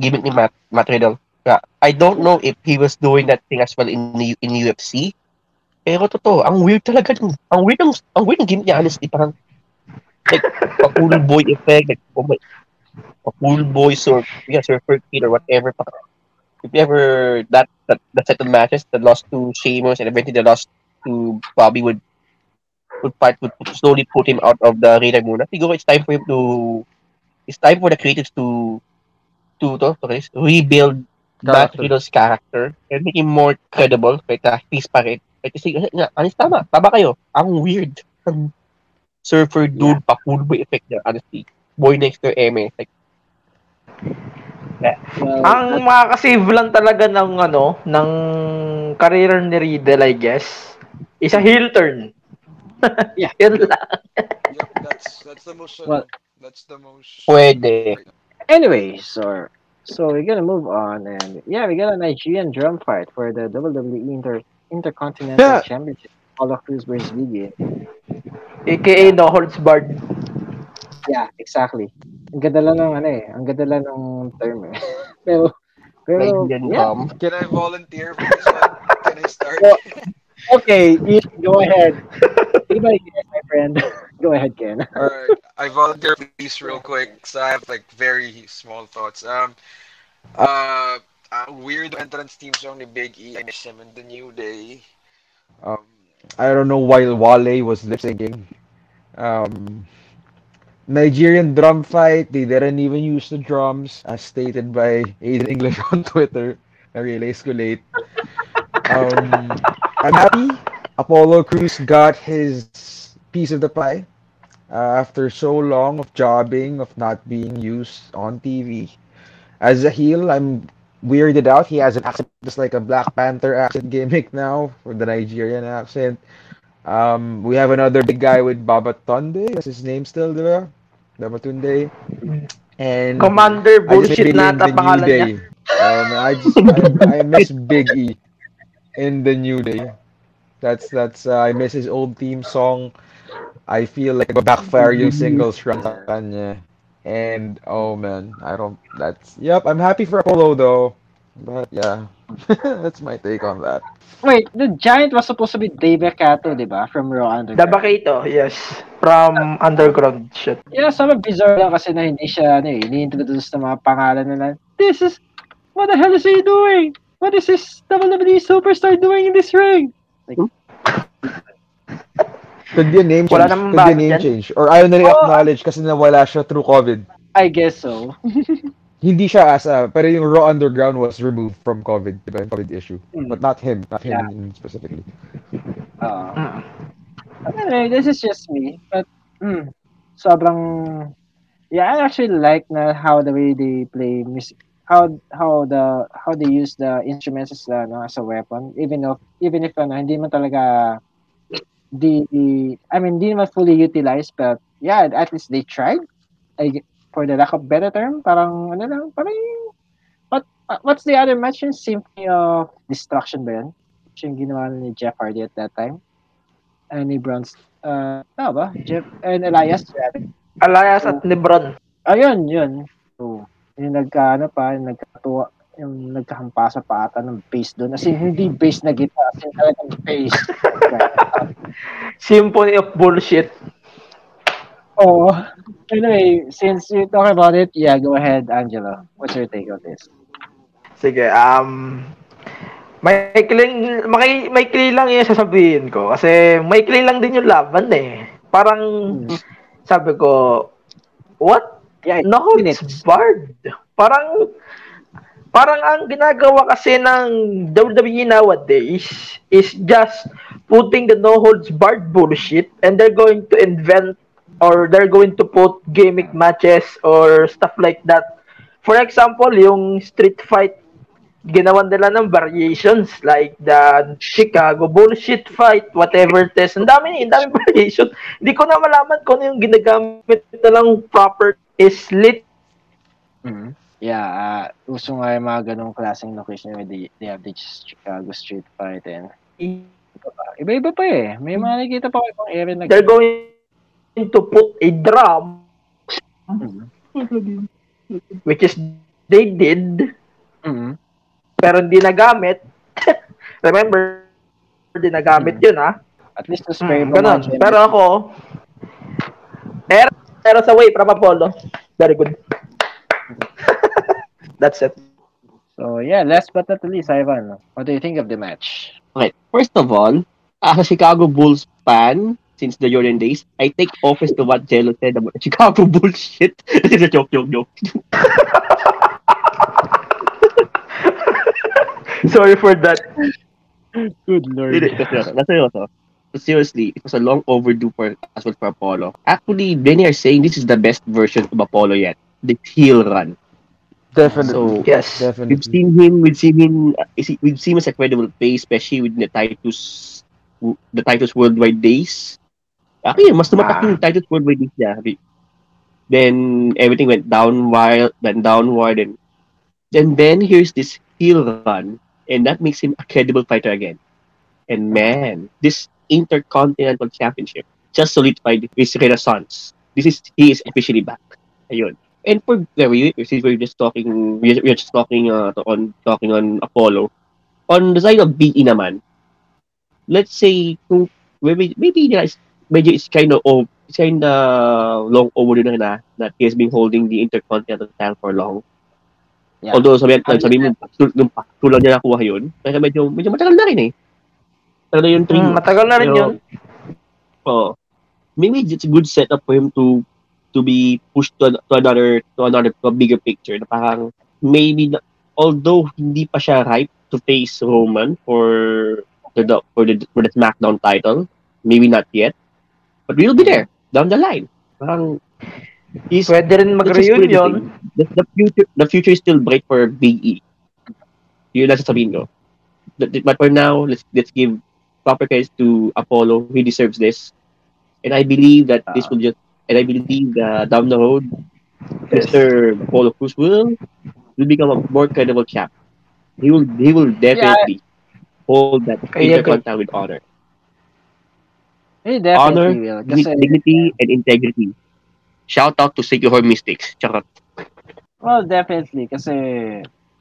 Speaker 5: gimmick ni Matt, Matt Riddle. Yeah, I don't know if he was doing that thing as well in in UFC. Pero totoo, ang weird talaga. nun. Ang weird ng, ang weird ng gimmick niya, honestly. Parang, like, pa-cool boy effect. Like, oh my, pa-cool boy surf, yeah, surfer kid or whatever. Parang, if you ever, that, that, that set of matches that lost to Sheamus and eventually they lost to Bobby would would fight would slowly put him out of the radar muna. Siguro it's time for him to it's time for the creatives to to to, to rebuild
Speaker 8: Character.
Speaker 5: Riddle's character and make him more credible kahit na face pa rin. Kahit kasi, nga, honest, tama. Tama kayo. Ang weird. Ang surfer dude pa cool boy effect niya, honestly. Boy next to Eme. Like,
Speaker 7: Well,
Speaker 4: Ang makakasave lang talaga ng ano, ng career ni Riddle, I guess, is a heel turn. *laughs*
Speaker 7: Yeah.
Speaker 4: Yun lang.
Speaker 8: Yep, that's that's the most
Speaker 7: Well-
Speaker 8: that's the most
Speaker 5: pwede.
Speaker 7: anyway, so so we're gonna move on, and yeah, we got a Nigerian drum fight for the WWE Inter Intercontinental
Speaker 8: Yeah.
Speaker 7: Championship. Apollo Crews versus Biggie.
Speaker 4: AKA No Holds Barred.
Speaker 7: Yeah, exactly. Ang ganda lang ng ano eh. Ang ganda lang ng term eh. *laughs* pero, pero, yeah.
Speaker 8: Can I volunteer for this one? Can I start? *laughs*
Speaker 7: Well, Okay, Ian, go ahead. *laughs* Anybody cares, my friend? *laughs* go ahead, Ken.
Speaker 6: Alright, I volunteer for these real quick, so I have like very small thoughts. Um, uh, uh weird entrance team song ni Big E. I miss him in the New Day.
Speaker 8: Um, I don't know why Wale was lip syncing. Um, Nigerian drum fight. They didn't even use the drums, as stated by Aiden English *laughs* on Twitter. I realized ko late. Um, I'm happy. Apollo Cruz got his piece of the pie uh, after so long of jobbing, of not being used on TV. As a heel, I'm weirded out. He has an accent just like a Black Panther accent gimmick now for the Nigerian accent. Um, we have another big guy with Babatunde. That's his name still, diba? Babatunde. And
Speaker 4: Commander bullshit na
Speaker 8: the
Speaker 4: pangalan niya.
Speaker 8: Um, I just I, I miss Big E in the New Day. That's that's uh, I miss his old theme song. I feel like backfire yung singles sa kanya. And oh man, I don't. That's yep. I'm happy for Apollo though. But yeah, *laughs* that's my take on that.
Speaker 7: Wait, the Giant was supposed to be Dave Cato, di ba? From Raw Underground.
Speaker 4: Dabakato, yes. From underground shit.
Speaker 7: Yeah, sobrang bizarre lang kasi na hindi siya, ano eh, ini-introduce ng mga pangalan nila. This is, what the hell is he doing? What is this WWE superstar doing in this ring? Like, *laughs*
Speaker 8: Could be a name change.
Speaker 4: Wala namang
Speaker 8: Could be a name
Speaker 4: yan.
Speaker 8: change. Or ayaw na
Speaker 4: Oh,
Speaker 8: acknowledge kasi nawala siya through COVID.
Speaker 7: I guess so. *laughs*
Speaker 8: Hindi siya as a, pero yung Raw Underground was removed from COVID, diba? COVID issue.
Speaker 7: Mm.
Speaker 8: But not him, not him
Speaker 7: Yeah.
Speaker 8: specifically.
Speaker 7: Uh, *laughs* anyway, this is just me. But, mm, sobrang, yeah, I actually like na how the way they play music, how how the how they use the instruments as uh, no, as a weapon even if even if ano, hindi man talaga the I mean hindi naman fully utilized but yeah at least they tried I, for the lack of better term parang ano lang parang what what's the other match yung Symphony of Destruction ba yun? Yung ginawa ni Jeff Hardy at that time and ni Bronze uh, tama ba? Jeff and Elias.
Speaker 4: Elias at Lebron.
Speaker 7: Ayun, yun. So, yung nagka, ano pa, yung nagkatuwa, yung nagkahampasa pa ata ng bass doon. As in, hindi bass na guitar, as in talagang bass. *laughs*
Speaker 4: Symphony of bullshit.
Speaker 7: oh, anyway, since you talk about it, yeah, go ahead, Angelo. What's your take on this?
Speaker 4: Sige, um, may kling, may, may lang yung sasabihin ko. Kasi may lang din yung laban eh. Parang, sabi ko, what?
Speaker 7: Yeah,
Speaker 4: No
Speaker 7: minutes.
Speaker 4: barred. Parang, parang ang ginagawa kasi ng WWE nowadays is just putting the no holds barred bullshit and they're going to invent or they're going to put gimmick matches or stuff like that. For example, yung street fight, ginawan nila ng variations like the Chicago bullshit fight, whatever it is. Ang dami, ang daming *laughs* variation. Hindi ko na malaman kung ano yung ginagamit nilang proper is lit.
Speaker 7: Yeah, uh, uso nga yung mga ganong klaseng location where they, they have the Chicago Street Fight and iba pa. Iba-iba pa eh. May mga nakikita pa ibang area na
Speaker 4: they're going to put a drum.
Speaker 7: Mhm.
Speaker 4: which is they did.
Speaker 7: Mhm.
Speaker 4: pero hindi nagamit. *laughs* Remember hindi nagamit yun ha
Speaker 7: At least to spare mga
Speaker 4: pero ako pero, pero sa way from Apollo very good *laughs* that's it
Speaker 7: So yeah, last but not least, Ivan, what do you think of the match?
Speaker 5: Okay, first of all, as a Chicago Bulls fan, since the Jordan days, I take offense to what Jello said about *laughs* Chicago bullshit. *laughs* It's a joke, joke, joke.
Speaker 4: sorry for that
Speaker 7: Good lord.
Speaker 5: Hindi, That's seryoso. That's seryoso. But seriously, it was a long overdue for as well for Apollo. Actually, many are saying this is the best version of Apollo yet. The heel run.
Speaker 8: Definitely.
Speaker 5: So
Speaker 4: yes
Speaker 5: we've seen him, we've seen him, uh, is he- we've seen him as a credible face, especially with the Titus, the Titus Worldwide days. Actually, mas tumatak
Speaker 4: Ah.
Speaker 5: yung Titus Worldwide days niya. Then everything went downward, then downward, and and then here's this heel run, and that makes him a credible fighter again. And man, this Intercontinental Championship just solidified his renaissance. This is he is officially back. Ayun. And for yeah, we since we're just talking, we're, we're just talking uh, on talking on Apollo. On the side of BE naman, let's say kung maybe maybe it's, medyo it's kind of oh, it's kind of long overdue na na that he has been holding the Intercontinental title for long.
Speaker 7: Yeah.
Speaker 5: Although sabi, sabi mo, nung tulad niya nakuha yun, kaya medyo, medyo matagal na rin eh. Na yung three
Speaker 4: Mm, matagal na rin
Speaker 5: Pero-
Speaker 4: yun
Speaker 5: Oh, maybe it's a good setup for him to to be pushed to, to another to another to a bigger picture. Na parang maybe na, although hindi pa siya ripe to face Roman for the for the for the SmackDown title, maybe not yet, but we'll be there down the line. Parang he's
Speaker 4: Pwede rin
Speaker 5: let's just put it this
Speaker 4: mag-reunion.
Speaker 5: The, the future the future is still bright for Big E. Yun lang sasabihin ko. But, but for now, let's let's give proper credit to Apollo. He deserves this. And I believe that this will just and I believe that down the road,
Speaker 4: Yes.
Speaker 5: Mr. Apollo Cruz will will become a more credible champ. He will he will definitely hold that
Speaker 4: I agree.
Speaker 5: intercontinental with honor.
Speaker 7: Eh,
Speaker 5: Honor,
Speaker 7: definitely will. Kasi,
Speaker 5: dignity, and integrity. Shout out to Secure Mystics. Charot.
Speaker 7: well, definitely. Kasi,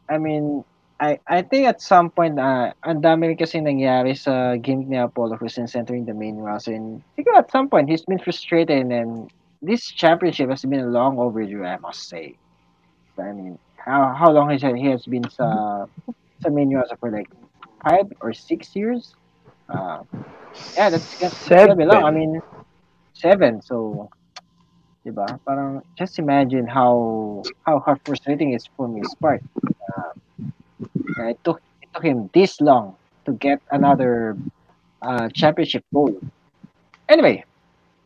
Speaker 7: I mean, I I think at some point, uh, ang dami rin kasi nangyari sa gimmick ni Apollo Crews since entering the main roster. And siguro at some point, he's been frustrated and this championship has been a long overdue, I must say. I mean, how how long has he has been sa sa main roster for like five or six years? Uh, yeah, that's that's
Speaker 4: Seven.
Speaker 7: grabe lang. I mean, seven. So, diba? Parang just imagine how how how frustrating it is for me. part. Uh, uh, it took it took him this long to get another uh, championship goal. Anyway,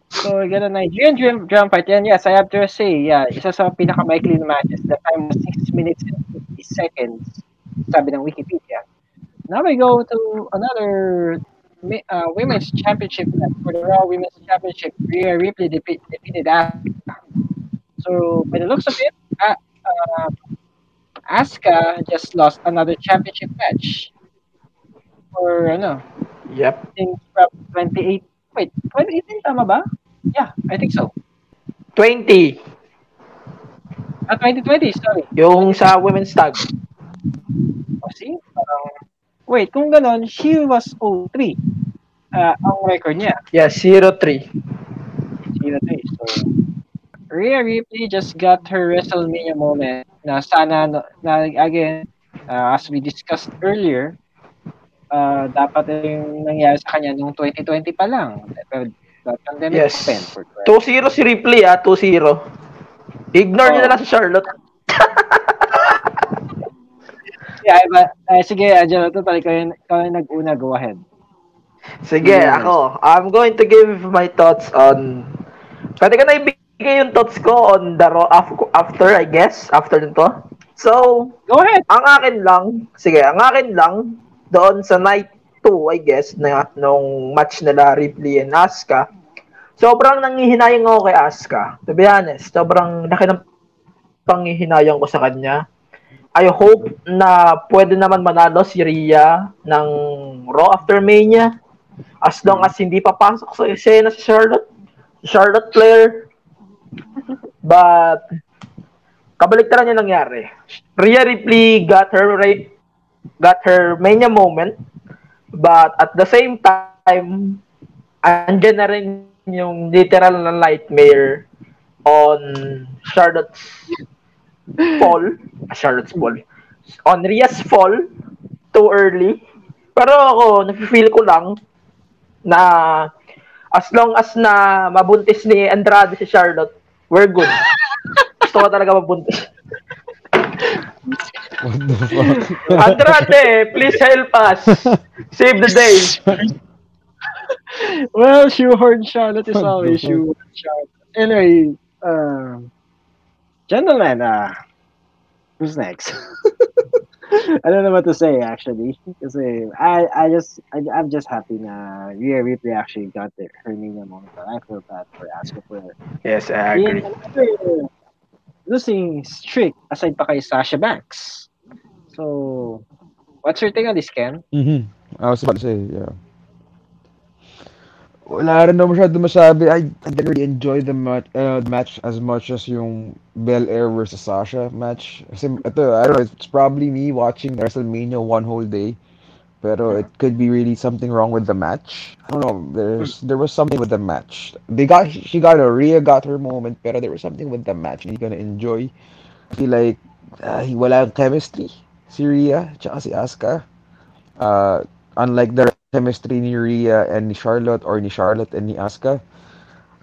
Speaker 7: so we got a Nigerian drum, fight. And yes, I have to say, yeah, isa sa pinakamaikli na matches. The time was 6 minutes and 50 seconds, sabi ng Wikipedia. Now we go to another uh, women's championship for the Raw Women's Championship. Rhea Ripley defeat, defeated Asuka. So by the looks of it, uh, uh, Asuka just lost another championship match. For ano,
Speaker 4: Yep.
Speaker 7: I think from 28. Wait, 2018 tama ba? Yeah, I think so.
Speaker 4: 20.
Speaker 7: Ah, 2020, sorry.
Speaker 4: Yung sa women's tag.
Speaker 7: Oh, see? Parang, wait, kung ganon, she was 03. Ah, ang record niya.
Speaker 4: Yeah, 03.
Speaker 7: 03. So, Rhea Ripley just got her WrestleMania moment na sana, na again, uh, as we discussed earlier, uh, dapat yung nangyari sa kanya nung 2020 pa lang. The pandemic
Speaker 4: Yes.
Speaker 7: happened. For
Speaker 4: 2-0 si Ripley ah, 2-0. Ignore niyo
Speaker 7: Oh.
Speaker 4: na lang si Charlotte. *laughs*
Speaker 7: Yeah, iba, eh, sige, Jonathan, pala ikaw yung, ikaw yung nag-una, go ahead.
Speaker 4: Sige,
Speaker 7: Yes.
Speaker 4: ako. I'm going to give my thoughts on... Pwede ko na ibigay yung thoughts ko on the Raw af- after, I guess. After nito. So,
Speaker 7: Go ahead.
Speaker 4: ang akin lang, sige, ang akin lang, doon sa night 2, I guess, na, nung match nila Ripley and Asuka, sobrang nangihinayang ako kay Asuka. To be honest, sobrang laki ng panghihinayang ko sa kanya. I hope na pwede naman manalo si Rhea ng Raw after Mania. As long as hindi papasok sa eksena si Charlotte. Charlotte Flair. But, kabaliktaran yung nangyari. Rhea Ripley got her ra- got her Mania moment. But at the same time, andyan na rin yung literal na nightmare on Charlotte's fall. Ah, Charlotte's fall. On Rhea's fall, too early. Pero ako, nafe-feel ko lang na as long as na mabuntis ni Andrade si Charlotte, we're good. Gusto ko talaga mabuntis.
Speaker 8: What the fuck?
Speaker 4: Andrade, please help us. Save the day.
Speaker 7: Well, shoehorn Charlotte is always shoehorn Charlotte. Anyway, um, gentlemen, uh, who's next? *laughs* *laughs* I don't know what to say actually. Kasi I, I just, I, I'm just happy na Rhea Ripley actually got the, her Mania moment. But I feel bad for Asuka for
Speaker 4: Yes, I
Speaker 7: being another losing streak aside pa kay Sasha Banks. So, what's your take on this, Ken?
Speaker 8: Mm-hmm. I was about to say, yeah. Wala rin naman masyado masabi. I, I didn't really enjoy the, match, uh, the match as much as yung Bel Air versus Sasha match. Kasi ito, I don't know, it's probably me watching WrestleMania one whole day. Pero it could be really something wrong with the match. I don't know. There's there was something with the match. They got she got a Rhea got her moment, pero there was something with the match. Hindi gonna enjoy. I feel like uh, wala yung chemistry si Rhea tsaka si Asuka. Uh, unlike the chemistry ni Rhea and ni Charlotte or ni Charlotte and ni Asuka.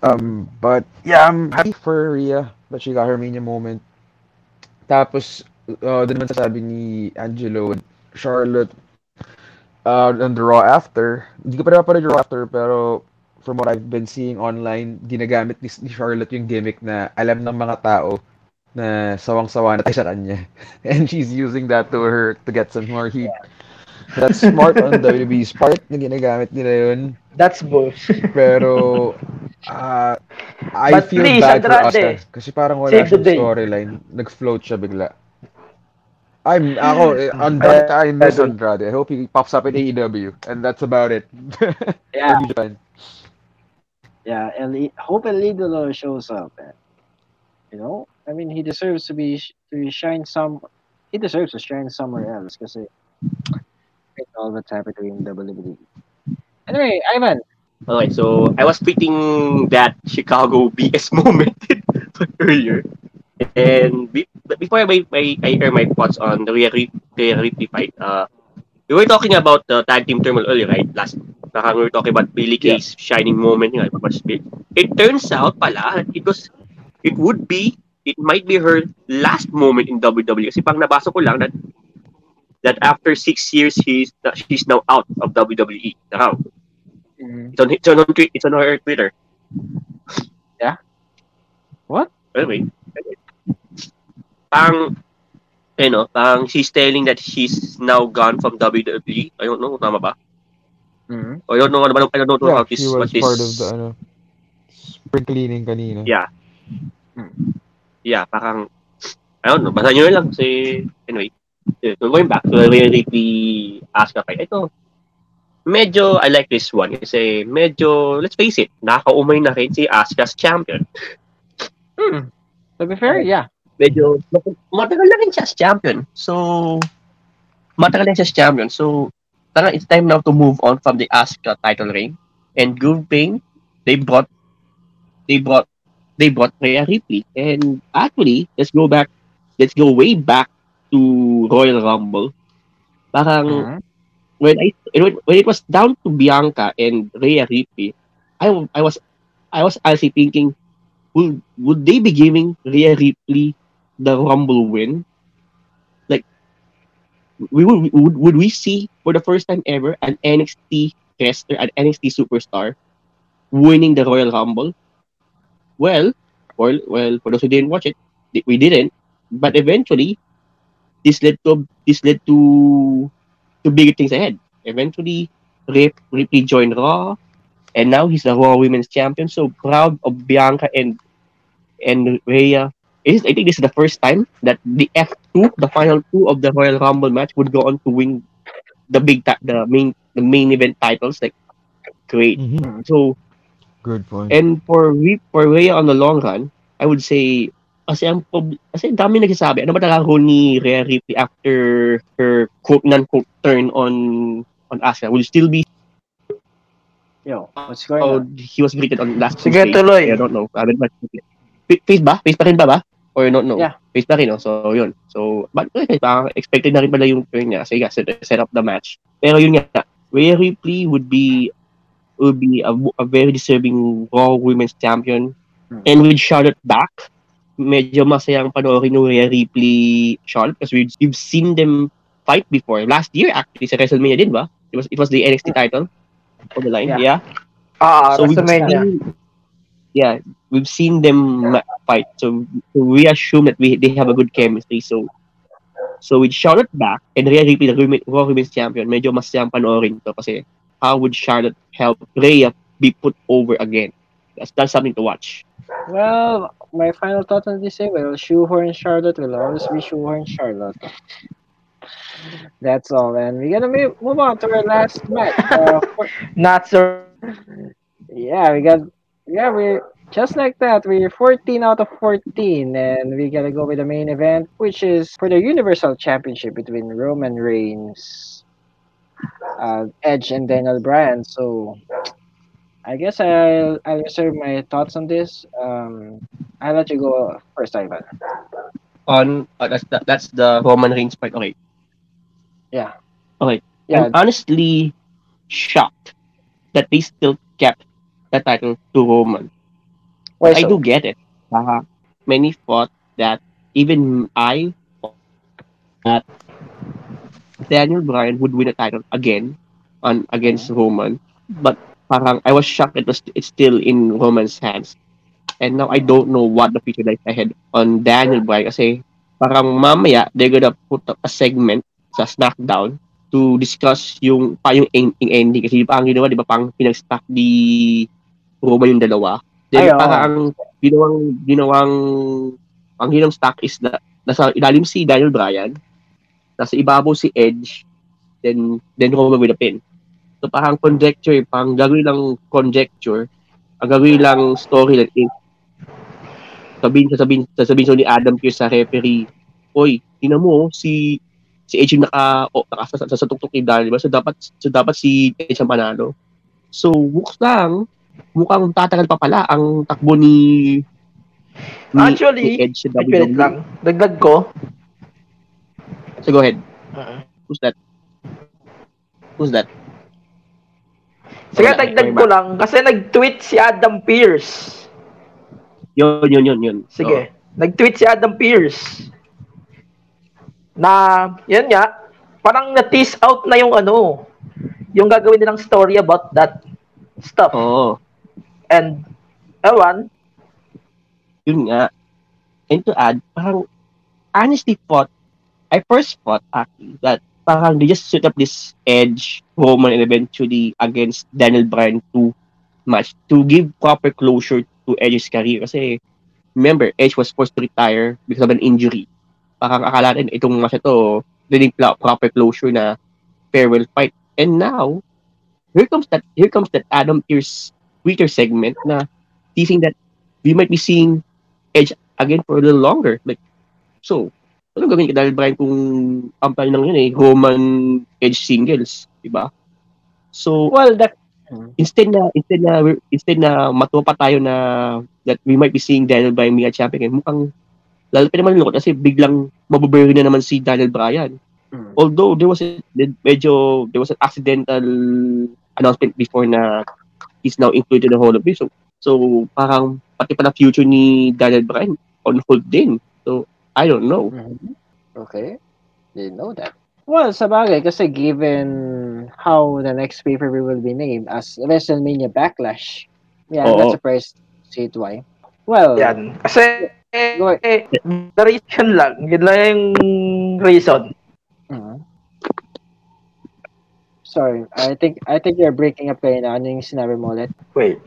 Speaker 8: Um, but yeah, I'm happy for Rhea that she got her Mania moment. Tapos, uh, doon naman sabi ni Angelo and Charlotte uh, on the Raw after. Hindi ko pa napapanood yung Raw after, pero from what I've been seeing online, ginagamit ni, ni Charlotte yung gimmick na alam ng mga tao na sawang-sawa na tayo sa kanya. *laughs* And she's using that to her to get some more heat. That's smart on WWE's part na ginagamit nila yun.
Speaker 4: That's bull.
Speaker 8: Pero, uh, *laughs* I
Speaker 4: But
Speaker 8: feel
Speaker 4: please,
Speaker 8: bad for
Speaker 4: Andrade,
Speaker 8: Asuka. Kasi parang wala
Speaker 4: save
Speaker 8: siyang storyline. Nag-float siya bigla. I'm, ako, Andrade, I miss Andrade. I hope he pops up in AEW. And that's about it. *laughs*
Speaker 7: Yeah.
Speaker 8: Japan.
Speaker 7: Yeah, and he, hope El Idolo shows up. And, you know, I mean, he deserves to be to shine some. He deserves to shine somewhere else because it's all that's happening in WWE. Anyway, Ivan.
Speaker 5: Okay, so I was tweeting that Chicago *laughs* BS moment *laughs* earlier. And be, but before I, I, I air my thoughts on the Rhea Rip- Rhea Ripley fight, uh, we were talking about the tag team turmoil earlier, right? Last, parang we were talking about Billy Kay's shining moment. Nga. It turns out pala, it was, it would be, it might be her last moment in WWE. Kasi pang nabasa ko lang that that after six years, he's, she's now out of WWE. Now, it's on, it's on, it's on her Twitter.
Speaker 7: Yeah? What?
Speaker 5: Anyway, pang, you know, pang she's telling that she's now gone from WWE. I don't know, tama ba?
Speaker 7: Mhm.
Speaker 5: I don't know, I don't, I don't know
Speaker 8: Yeah,
Speaker 5: how this,
Speaker 8: she
Speaker 5: what
Speaker 8: was
Speaker 5: this,
Speaker 8: part of the, ano, spring cleaning kanina.
Speaker 5: yeah. Yeah, parang, I don't know, basta nyo lang kasi, anyway, so going back to the Rhea Ripley Asuka fight, ito, medyo, I like this one kasi medyo, let's face it, nakaumay na rin si Asuka's champion.
Speaker 7: Hmm. To be fair, yeah.
Speaker 5: medyo matagal na rin siya as champion. So, matagal na siya as champion. So, parang it's time now to move on from the Asuka title reign. And Groove Pain, they brought, they brought, they brought Rhea Ripley. And actually, let's go back, let's go way back to Royal Rumble. Parang,
Speaker 7: Mhm.
Speaker 5: when I when when it was down to Bianca and Rhea Ripley, I I was I was actually thinking, would would they be giving Rhea Ripley the Rumble win? Like, we would would, would we see for the first time ever an NXT wrestler, an NXT superstar, winning the Royal Rumble? Well, well, well, for those who didn't watch it, we didn't. But eventually, this led to this led to to bigger things ahead. Eventually, Rip Ripley joined Raw, and now he's the Raw Women's Champion. So proud of Bianca and and Rhea. Is, I think this is the first time that the F two, the final two of the Royal Rumble match, would go on to win the big ti- the main the main event titles. Like great.
Speaker 8: Mhm.
Speaker 5: So
Speaker 8: Good point.
Speaker 5: and for Rip for Rhea on the long run, I would say kasi ang prob- kasi dami nagsasabi ano ba talaga role ni Rhea Ripley after her quote non-quote turn on on Asuka will still be
Speaker 7: Yo, what's going on?
Speaker 5: he was greeted on last
Speaker 4: Sige,
Speaker 5: Tuesday.
Speaker 4: tuloy.
Speaker 5: I don't know. I haven't Face ba? Face pa rin ba ba? Or not know?
Speaker 7: Yeah.
Speaker 5: Face pa rin, no? So, yun. So, but okay, expected na rin pala yung turn niya. Kasi nga, set, set up the match. Pero yun nga, Rhea Ripley would be would be a, a very deserving Raw Women's Champion.
Speaker 7: Hmm.
Speaker 5: And with Charlotte back, medyo masayang panoorin yung Rhea Ripley Charlotte because we've, we've seen them fight before. Last year, actually, sa WrestleMania din ba? It was, it was the NXT title on the line.
Speaker 7: Yeah.
Speaker 5: yeah?
Speaker 4: Ah,
Speaker 5: so we've
Speaker 4: WrestleMania.
Speaker 5: seen, yeah, we've seen them ma- fight. So we assume that we they have a good chemistry. So so with Charlotte back and Rhea Ripley, the women, Raw Women's Champion, medyo masayang panoorin to kasi how would Charlotte help Rhea be put over again? That's that's something to watch.
Speaker 7: Well, my final thought on this thing, well, shoehorn Charlotte will always be shoehorn Charlotte. That's all, and we're gonna move, move on to our last match. Uh, for-
Speaker 4: Not so.
Speaker 7: yeah, we got, yeah, we just like that. We're 14 out of 14, and we gotta go with the main event, which is for the Universal Championship between Roman Reigns, uh, Edge, and Daniel Bryan. So, I guess I'll I'll reserve my thoughts on this. Um, I'll let you go first, Ivan.
Speaker 5: On uh, that's the, that's the Roman Reigns fight. Okay,
Speaker 7: Yeah.
Speaker 5: Okay.
Speaker 7: Yeah.
Speaker 5: I'm honestly shocked that they still kept the title to Roman.
Speaker 7: Why
Speaker 5: I do get it. Uh, many thought that even I thought that Daniel Bryan would win a title again on against Roman, but parang I was shocked it was it's still in Roman's hands. And now I don't know what the future lies ahead on Daniel Bryan kasi parang mamaya they're gonna put up a segment sa SmackDown to discuss yung pa yung en- yung ending kasi di ba ang ginawa di ba pang pinag-stack ni Roman yung dalawa. Then
Speaker 7: oo.
Speaker 5: parang ang ginawang ginawang ang ginawang stack is na nasa ilalim si Daniel Bryan, nasa ibabaw si Edge, then then Roman with a pin. So parang conjecture, parang gagawin lang conjecture, ang gagawin lang storyline is sabihin sasabihin sasabihin so ni Adam Pearce sa referee, oy, tingnan mo si si Edge yung naka o, naka sa, sa, sa tuktok ni Daniel, diba? So dapat so dapat si Edge ang panalo. So looks lang mukhang tatagal pa pala ang takbo ni, ni
Speaker 4: Actually,
Speaker 5: ni Edge sa WWE.
Speaker 4: lang. Dagdag ko.
Speaker 5: So go ahead.
Speaker 4: Uh-uh.
Speaker 5: Who's that? Who's that?
Speaker 4: Sige,
Speaker 5: Wala,
Speaker 4: dagdag ko lang. Kasi nag-tweet si Adam Pierce.
Speaker 5: Yun, yun, yun, yun.
Speaker 4: Sige. Nag-tweet si Adam Pierce. Na, yan nga, parang na-tease out na yung ano, yung gagawin nilang story about that stuff.
Speaker 5: Oo.
Speaker 4: And, ewan,
Speaker 5: yun nga. And to add, parang honestly thought, I first thought actually that parang they just set up this Edge, Roman, and eventually against Daniel Bryan 2 match to give proper closure to Edge's career. Kasi remember, Edge was forced to retire because of an injury. Parang akala rin itong match ito, din proper closure na farewell fight. And now, here comes that here comes that Adam Pearce Twitter segment na teasing that we might be seeing Edge again for a little longer. Like, so, ano gagawin ka dahil Brian kung ang plan lang yun eh, Roman Edge singles, di ba? So,
Speaker 7: Well, that
Speaker 5: instead na instead na instead na matuwa pa tayo na that we might be seeing Daniel Bryan being a champion, eh, mukhang lalo pa naman lungkot kasi biglang mabubury na naman si Daniel Bryan.
Speaker 7: Hmm.
Speaker 5: Although there was a, medyo there was an accidental announcement before na he's now included in the Hall of Fame. So, so parang pati pala future ni Daniel Bryan on hold din. So, I don't know.
Speaker 7: Mhm. Okay. Didn't know that. Well, sa bagay, kasi given how the next pay-per-view will be named as WrestleMania Backlash, yeah, I'm
Speaker 5: Oo.
Speaker 7: not surprised see it why. Well,
Speaker 4: yan. Kasi, eh, eh, the reason lang, yun lang yung reason.
Speaker 7: mhm. sorry, I think I think you're breaking up kayo na. Ano yung sinabi mo ulit?
Speaker 4: Wait.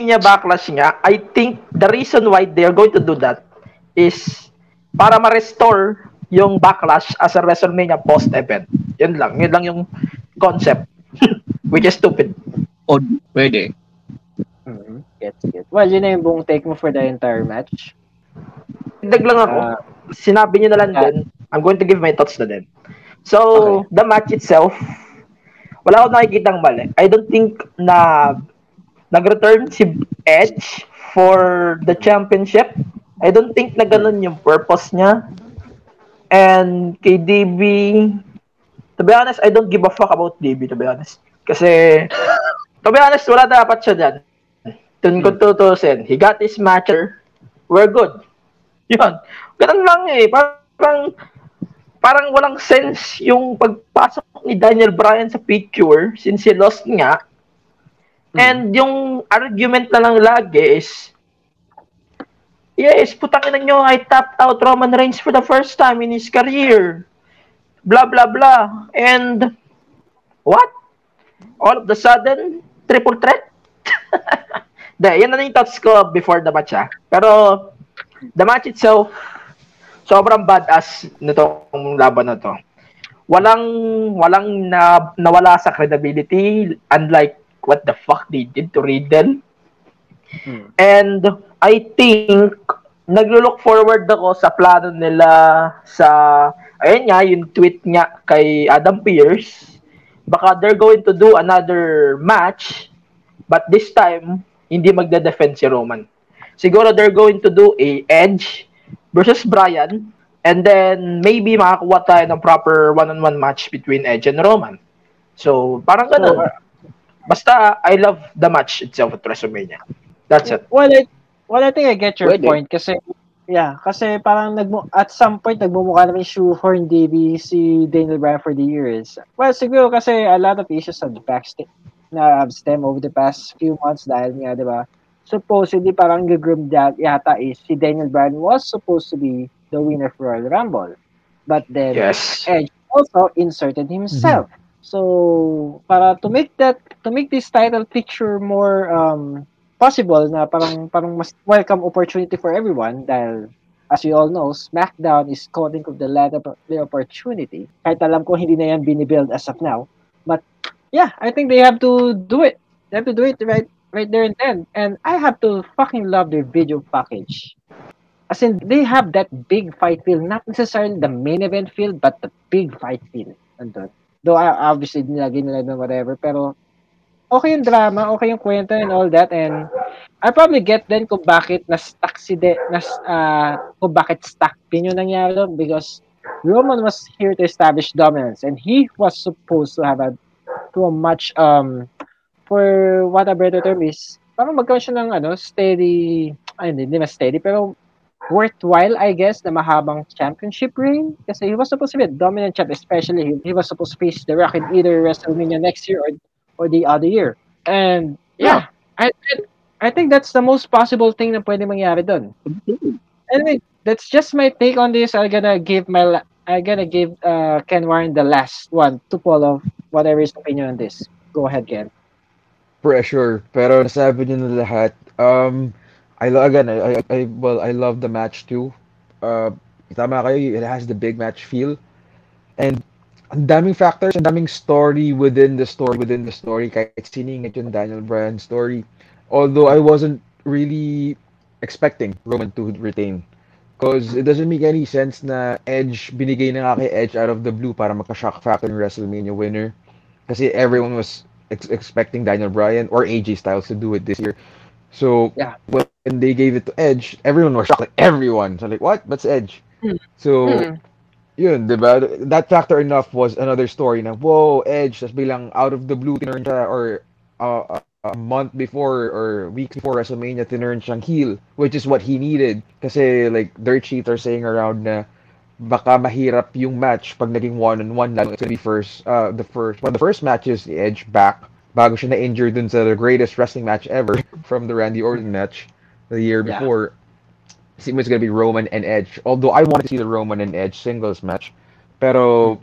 Speaker 4: niya backlash niya, I think the reason why they're going to do that is para ma-restore yung backlash as a WrestleMania post-event. Yun lang. Yun lang yung concept. Which is stupid.
Speaker 5: O, pwede.
Speaker 7: Mhm. Get, get. Well, yun na yung buong take mo for the entire match.
Speaker 4: Dagdag lang ako.
Speaker 7: Ah,
Speaker 4: Sinabi niyo na lang
Speaker 7: Yeah.
Speaker 4: din. I'm going to give my thoughts na din. So,
Speaker 7: Okay.
Speaker 4: the match itself, wala akong nakikitang mali. I don't think na nag-return si Edge for the championship. I don't think na ganun yung purpose niya. And kay DB, to be honest, I don't give a fuck about DB, to be honest. Kasi, to be honest, wala dapat siya dyan. Dun ko tutusin. He got his matcher. We're good. Yun. Ganun lang eh. Parang, parang walang sense yung pagpasok ni Daniel Bryan sa picture since he lost nga. And yung argument na lang lagi is, yes, putang ina nyo, I tapped out Roman Reigns for the first time in his career. Blah, blah, blah. And, what? All of the sudden, triple threat? *laughs* De, yan na yung thoughts ko before the match ah. Pero, the match itself, sobrang badass nitong laban na to. Walang walang na, nawala sa credibility unlike what the fuck they did to Riddle.
Speaker 7: Hmm.
Speaker 4: And I think naglo-look forward ako sa plano nila sa ayun nga yung tweet niya kay Adam Pearce. Baka they're going to do another match but this time hindi magde-defend si Roman. Siguro they're going to do a Edge versus Bryan and then maybe makakuha tayo ng proper one-on-one match between Edge and Roman. So, parang ganun.
Speaker 7: So,
Speaker 4: Basta, I love the match itself at WrestleMania. That's it.
Speaker 7: Well, I, well, I think I get your
Speaker 5: Pwede.
Speaker 7: point kasi yeah, kasi parang nagmo at some point nagmumukha naman shoehorn DB si Daniel Bryan for the years. Well, siguro kasi a lot of issues on the backstage na stem over the past few months dahil nga, di ba? Supposedly, parang gagroom that yata is si Daniel Bryan was supposed to be the winner for Royal Rumble. But then,
Speaker 4: Yes.
Speaker 7: Edge also inserted himself. So, para to make that to make this title picture more um possible na parang parang mas welcome opportunity for everyone dahil as you all know, SmackDown is calling of the of the opportunity. Kahit alam ko hindi na yan binibuild as of now. But yeah, I think they have to do it. They have to do it right right there and then. And I have to fucking love their video package. As in, they have that big fight feel, not necessarily the main event feel, but the big fight feel. Andun. Though obviously nilagay nila doon whatever, pero okay yung drama, okay yung kwento and all that and I probably get then kung bakit na-stuck si De, na, uh, kung bakit stuck din yung nangyari because Roman was here to establish dominance and he was supposed to have a to a much um for what a better term is parang magkaroon siya ng ano steady ay hindi, hindi mas steady pero worthwhile I guess na mahabang championship reign. Kasi he was supposed to be a dominant champ especially he, he was supposed to face The Rock in either WrestleMania next year or or the other year and yeah, I, I think that's the most possible thing na pwede mangyari doon anyway that's just my take on this I'm gonna give my I'm gonna give uh, Ken Warren the last one to follow whatever his opinion on this go ahead Ken
Speaker 8: pressure. Pero nasabi niyo na lahat. Um, I lo- again, I, I, I well, I love the match too. Uh, tama kayo, it has the big match feel. And ang daming factors, ang daming story within the story, within the story. Kahit siningit yung Daniel Bryan story. Although I wasn't really expecting Roman to retain. Because it doesn't make any sense na Edge, binigay na nga kay Edge out of the blue para magka-shock factor yung WrestleMania winner. Kasi everyone was ex- expecting Daniel Bryan or AJ Styles to do it this year. So
Speaker 7: Yeah.
Speaker 8: when they gave it to Edge, everyone was shocked. Like everyone. So like, what? That's Edge.
Speaker 7: Hmm.
Speaker 8: So
Speaker 7: Hmm.
Speaker 8: Yun, diba? That factor enough was another story na, whoa, Edge, tas bilang out of the blue, tinurn siya, or uh, a- a month before or weeks before WrestleMania, tinurn siyang heel, which is what he needed. Kasi like, dirt sheets are saying around na baka mahirap yung match pag naging one-on-one lalo it's gonna be first, uh, the first, one of the first matches ni Edge back bago siya na-injure dun sa the greatest wrestling match ever *laughs* from the Randy Orton match the year
Speaker 7: Yeah.
Speaker 8: before. It was gonna be Roman and Edge. Although I wanted to see the Roman and Edge singles match. Pero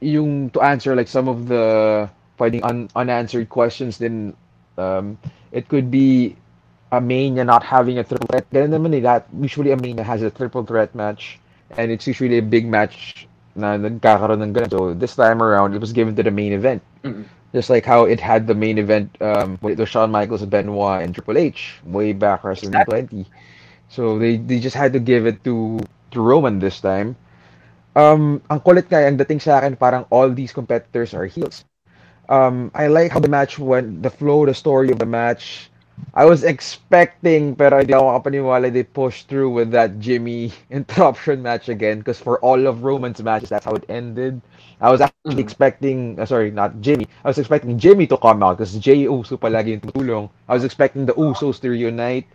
Speaker 8: yung to answer like some of the pwedeng un- unanswered questions then um, it could be a Mania not having a triple threat. Ganun naman eh, that usually a Mania has a triple threat match and it's usually a big match na nagkakaroon ng ganun. So this time around, it was given to the main event.
Speaker 7: Mm.
Speaker 8: Just like how it had the main event um, with the Shawn Michaels, Benoit, and Triple H way back WrestleMania 20. So they they just had to give it to to Roman this time. Um, ang kulit nga, ang dating sa akin, parang all these competitors are heels. Um, I like how the match went, the flow, the story of the match. I was expecting, pero hindi ako kapaniwala they pushed through with that Jimmy *laughs* interruption match again because for all of Roman's matches, that's how it ended. I was actually
Speaker 7: Mhm.
Speaker 8: expecting, uh, sorry, not Jimmy. I was expecting Jimmy to come out because Jay Uso palagi yung tumutulong. I was expecting the Usos to reunite,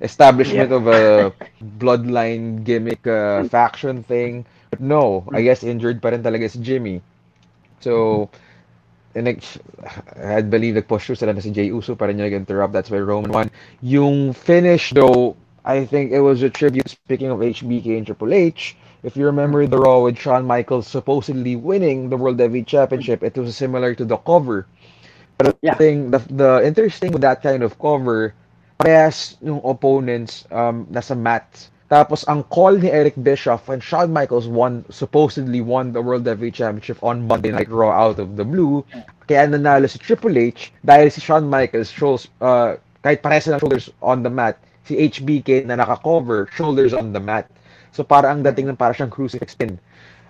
Speaker 8: establishment of a *laughs* bloodline gimmick uh, faction thing. But no, I guess injured pa rin talaga si Jimmy. So, and like, I believe believed nag-push through sila na si Jay Uso pa rin yung nag-interrupt. That's why Roman won. Yung finish though, I think it was a tribute, speaking of HBK and Triple H, if you remember the Raw with Shawn Michaels supposedly winning the World Heavyweight Championship, it was similar to the cover. But the
Speaker 7: Yeah.
Speaker 8: thing, the, the interesting with that kind of cover, parehas yung opponents um, nasa mat. Tapos ang call ni Eric Bischoff when Shawn Michaels won supposedly won the World Heavyweight Championship on Monday Night Raw out of the blue. Kaya nanalo si Triple H dahil si Shawn Michaels shows uh, kahit parehas ng shoulders on the mat, si HBK na naka-cover, shoulders on the mat. So para ang dating ng para siyang crucifix pin.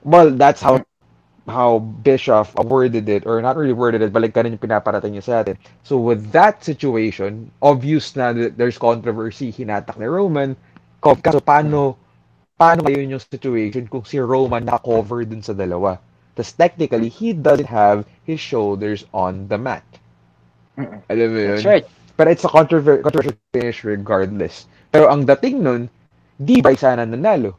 Speaker 8: Well, that's how how Bischoff worded it, or not really worded it, but like yung pinaparating niya sa atin. So with that situation, obvious na that there's controversy, hinatak ni Roman. Kaso paano, paano ngayon yung situation kung si Roman naka-cover dun sa dalawa? Tapos technically, he doesn't have his shoulders on the mat.
Speaker 7: Mm-mm.
Speaker 8: Alam mo yun?
Speaker 7: That's right.
Speaker 8: Pero it's a controver- controversial finish regardless. Pero ang dating nun, di ba sana nanalo?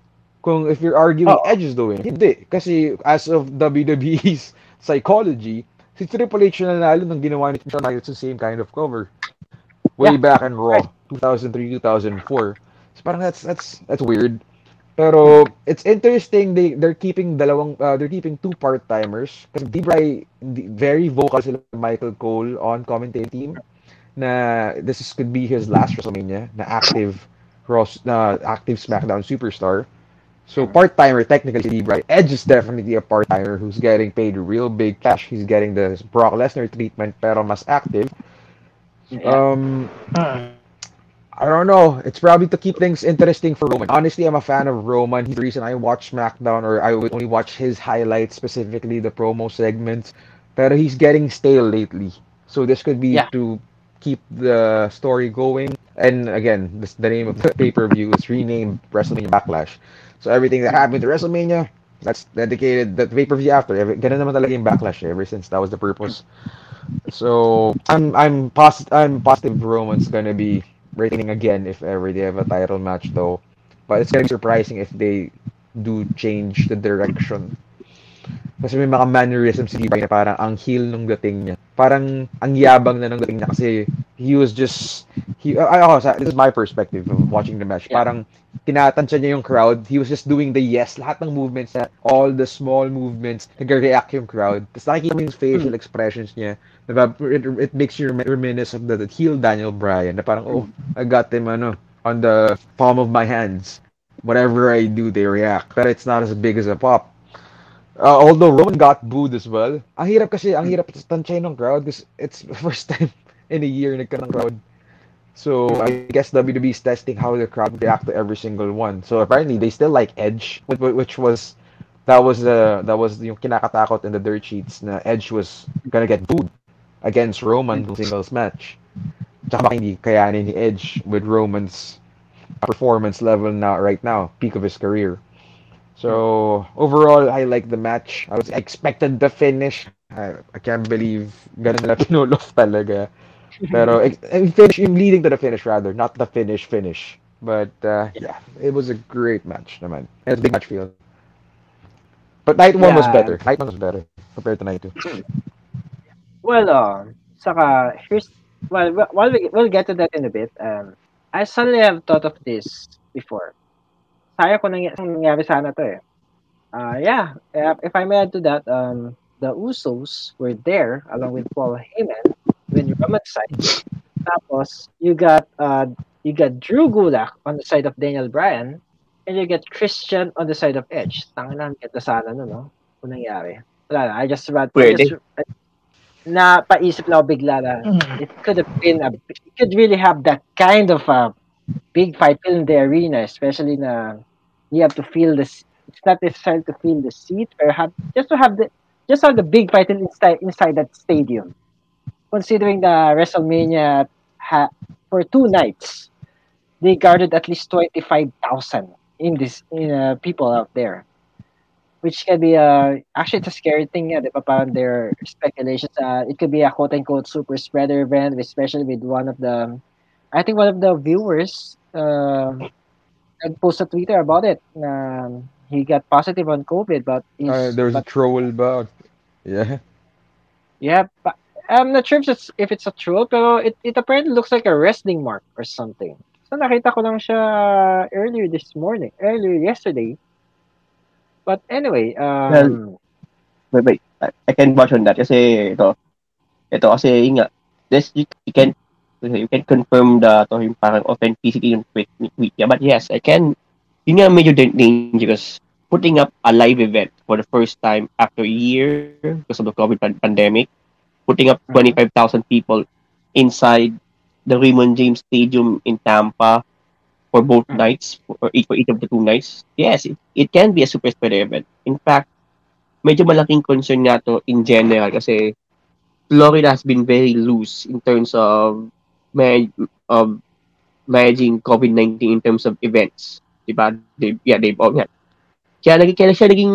Speaker 8: Kung if you're arguing
Speaker 7: Oo.
Speaker 8: Edge is winner, hindi. Kasi as of WWE's *laughs* psychology, si Triple H na nanalo nang ginawa ni Shawn Michaels the same kind of cover. Way
Speaker 7: Yeah.
Speaker 8: back in Raw, 2003, 2004. So parang that's that's that's weird. Pero it's interesting they they're keeping dalawang uh, they're keeping two part-timers kasi Debray very vocal sila Michael Cole on commentating team na this is, could be his last WrestleMania na active Ross na active SmackDown superstar. So part-timer technically si Debray. Edge is definitely a part-timer who's getting paid real big cash. He's getting the Brock Lesnar treatment pero mas active. Um I don't know. It's probably to keep things interesting for Roman. Honestly, I'm a fan of Roman. He's the reason I watch SmackDown, or I would only watch his highlights, specifically the promo segments. But he's getting stale lately. So this could be
Speaker 7: Yeah.
Speaker 8: to keep the story going. And again, this, the name of the *laughs* pay-per-view is renamed WrestleMania Backlash. So everything that happened to WrestleMania, that's dedicated, that pay-per-view after. Every, ganun naman talaga yung Backlash eh, ever since that was the purpose. So I'm I'm posit- I'm positive Roman's gonna be retaining again if ever they have a title match though. But it's gonna be surprising if they do change the direction. Kasi may mga mannerisms si Levi na parang ang heel nung dating niya. Parang ang yabang na nung dating niya kasi he was just he ay ako sa this is my perspective of watching the match.
Speaker 7: Yeah.
Speaker 8: Parang tinatansya niya yung crowd. He was just doing the yes, lahat ng movements na all the small movements, nag-react yung crowd. Tapos nakikita mo yung facial expressions niya. Diba? It, it makes you rem- reminisce of the, the heel Daniel Bryan na parang, oh, I got them ano, on the palm of my hands. Whatever I do, they react. But it's not as big as a pop. Uh, although Roman got booed as well. Ang hirap kasi, ang hirap tansyahin ng crowd because it's the *laughs* first time in a year nagkaroon ng crowd. So I guess WWE is testing how the crowd react to every single one. So apparently they still like Edge, which, was that was the that was yung kinakatakot in the dirt sheets na Edge was gonna get booed against Roman in singles match. Tsaka baka hindi kayanin ni Edge with Roman's performance level now right now, peak of his career. So overall, I like the match. I was expected the finish. I, I can't believe ganun nila *laughs* pinulof talaga. Pero *laughs* finish, yung leading to the finish rather, not the finish finish. But uh, yeah, it was a great match naman. And it's a big match field. But night one was better. Night one was better compared to night two. *clears throat*
Speaker 7: Well, um, saka, here's, well, well, while we, we'll get to that in a bit. Um, I suddenly have thought of this before. Sayang ko nangy- nangyari sana to eh. Uh, yeah, if I may add to that, um, the Usos were there along with Paul Heyman when Roman's side. Tapos, you got, uh, you got Drew Gulak on the side of Daniel Bryan and you get Christian on the side of Edge. Tangan na, ganda sana no, no? Kung nangyari. Wala na, I just, I
Speaker 5: Pwede.
Speaker 7: just, na paisip lang ako bigla na it could have been a, it could really have that kind of a big fight in the arena, especially na you have to feel this. It's not necessary to feel the seat, or have just to have the just have the big fight inside inside that stadium. Considering the WrestleMania ha, for two nights, they guarded at least twenty five thousand in this in uh, people out there. Which can be a actually it's a scary thing, yeah. Di ba? Parang there speculations. Uh, it could be a quote unquote super spreader event, especially with one of the, I think one of the viewers, um, post a Twitter about it. Um, he got positive on COVID, but he's,
Speaker 8: Uh, there was a
Speaker 7: but,
Speaker 8: troll about. Yeah.
Speaker 7: yeah, but I'm not sure if it's if it's a troll, pero it, it apparently looks like a wrestling mark or something. So nakita ko lang siya earlier this morning, earlier yesterday. But anyway, um,
Speaker 5: Wait, wait. I, I can watch on that kasi ito. Ito kasi yun nga. This you, you can you can confirm the to yung parang authenticity ng niya. But yes, I can yun nga medyo dan- dangerous putting up a live event for the first time after a year because of the COVID pan- pandemic, putting up 25,000 people inside the Raymond James Stadium in Tampa for both nights or each, for each of the two nights. Yes, it, it can be a super spreader event. In fact, medyo malaking concern nga to in general kasi Florida has been very loose in terms of manage, of managing COVID-19 in terms of events. Diba? They, yeah, they've all yeah. Kaya, naging, kaya siya naging,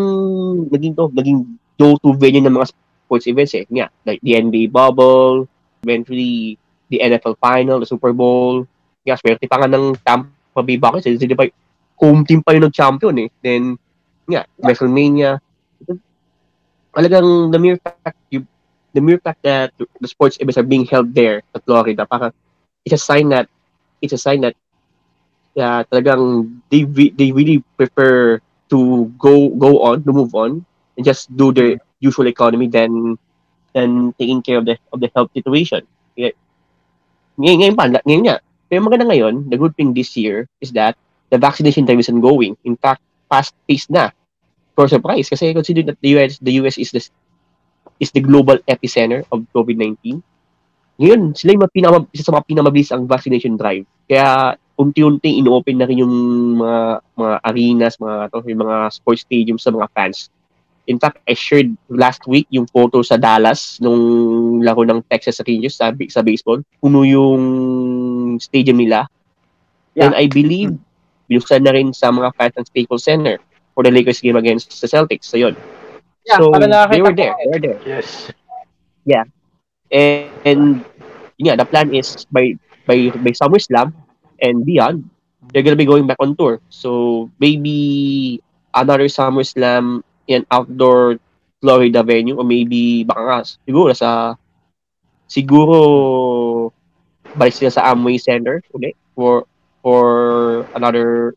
Speaker 5: naging, to, naging go-to venue ng mga sports events eh. Yeah, like the NBA bubble, eventually the NFL Final, the Super Bowl. Yeah, swerte pa nga ng Tampa Bay Buccaneers. Eh. Di ba, home team pa yung nag-champion eh. Then, yeah, WrestleMania. Talagang the mere fact, you, the mere fact that the sports events are being held there sa Florida, parang it's a sign that it's a sign that yeah, talagang they they really prefer to go go on, to move on and just do their usual economy than than taking care of the of the health situation. Yeah. Ngayon, ngayon pa, ngayon nga. Pero maganda ngayon, the good thing this year is that the vaccination drive is ongoing. In fact, fast-paced na. For surprise, kasi consider that the US, the US is the is the global epicenter of COVID-19. Ngayon, sila yung mga pinaka, isa sa mga pinamabilis ang vaccination drive. Kaya unti-unti ino-open na rin yung mga mga arenas, mga to, yung mga sports stadiums sa mga fans. In fact, I shared last week yung photo sa Dallas nung laro ng Texas Rangers sa, sa baseball. Puno yung stadium nila. And I believe binuksan na rin sa mga fans ng Staples Center for the Lakers game against the Celtics. So, yun.
Speaker 7: Yeah,
Speaker 5: so, they were there. They were there.
Speaker 4: Yes.
Speaker 5: And, and yeah, the plan is by by by SummerSlam and beyond, they're gonna be going back on tour. So maybe another SummerSlam in outdoor Florida venue or maybe baka nga, siguro sa siguro balik sila sa Amway Center ulit for for another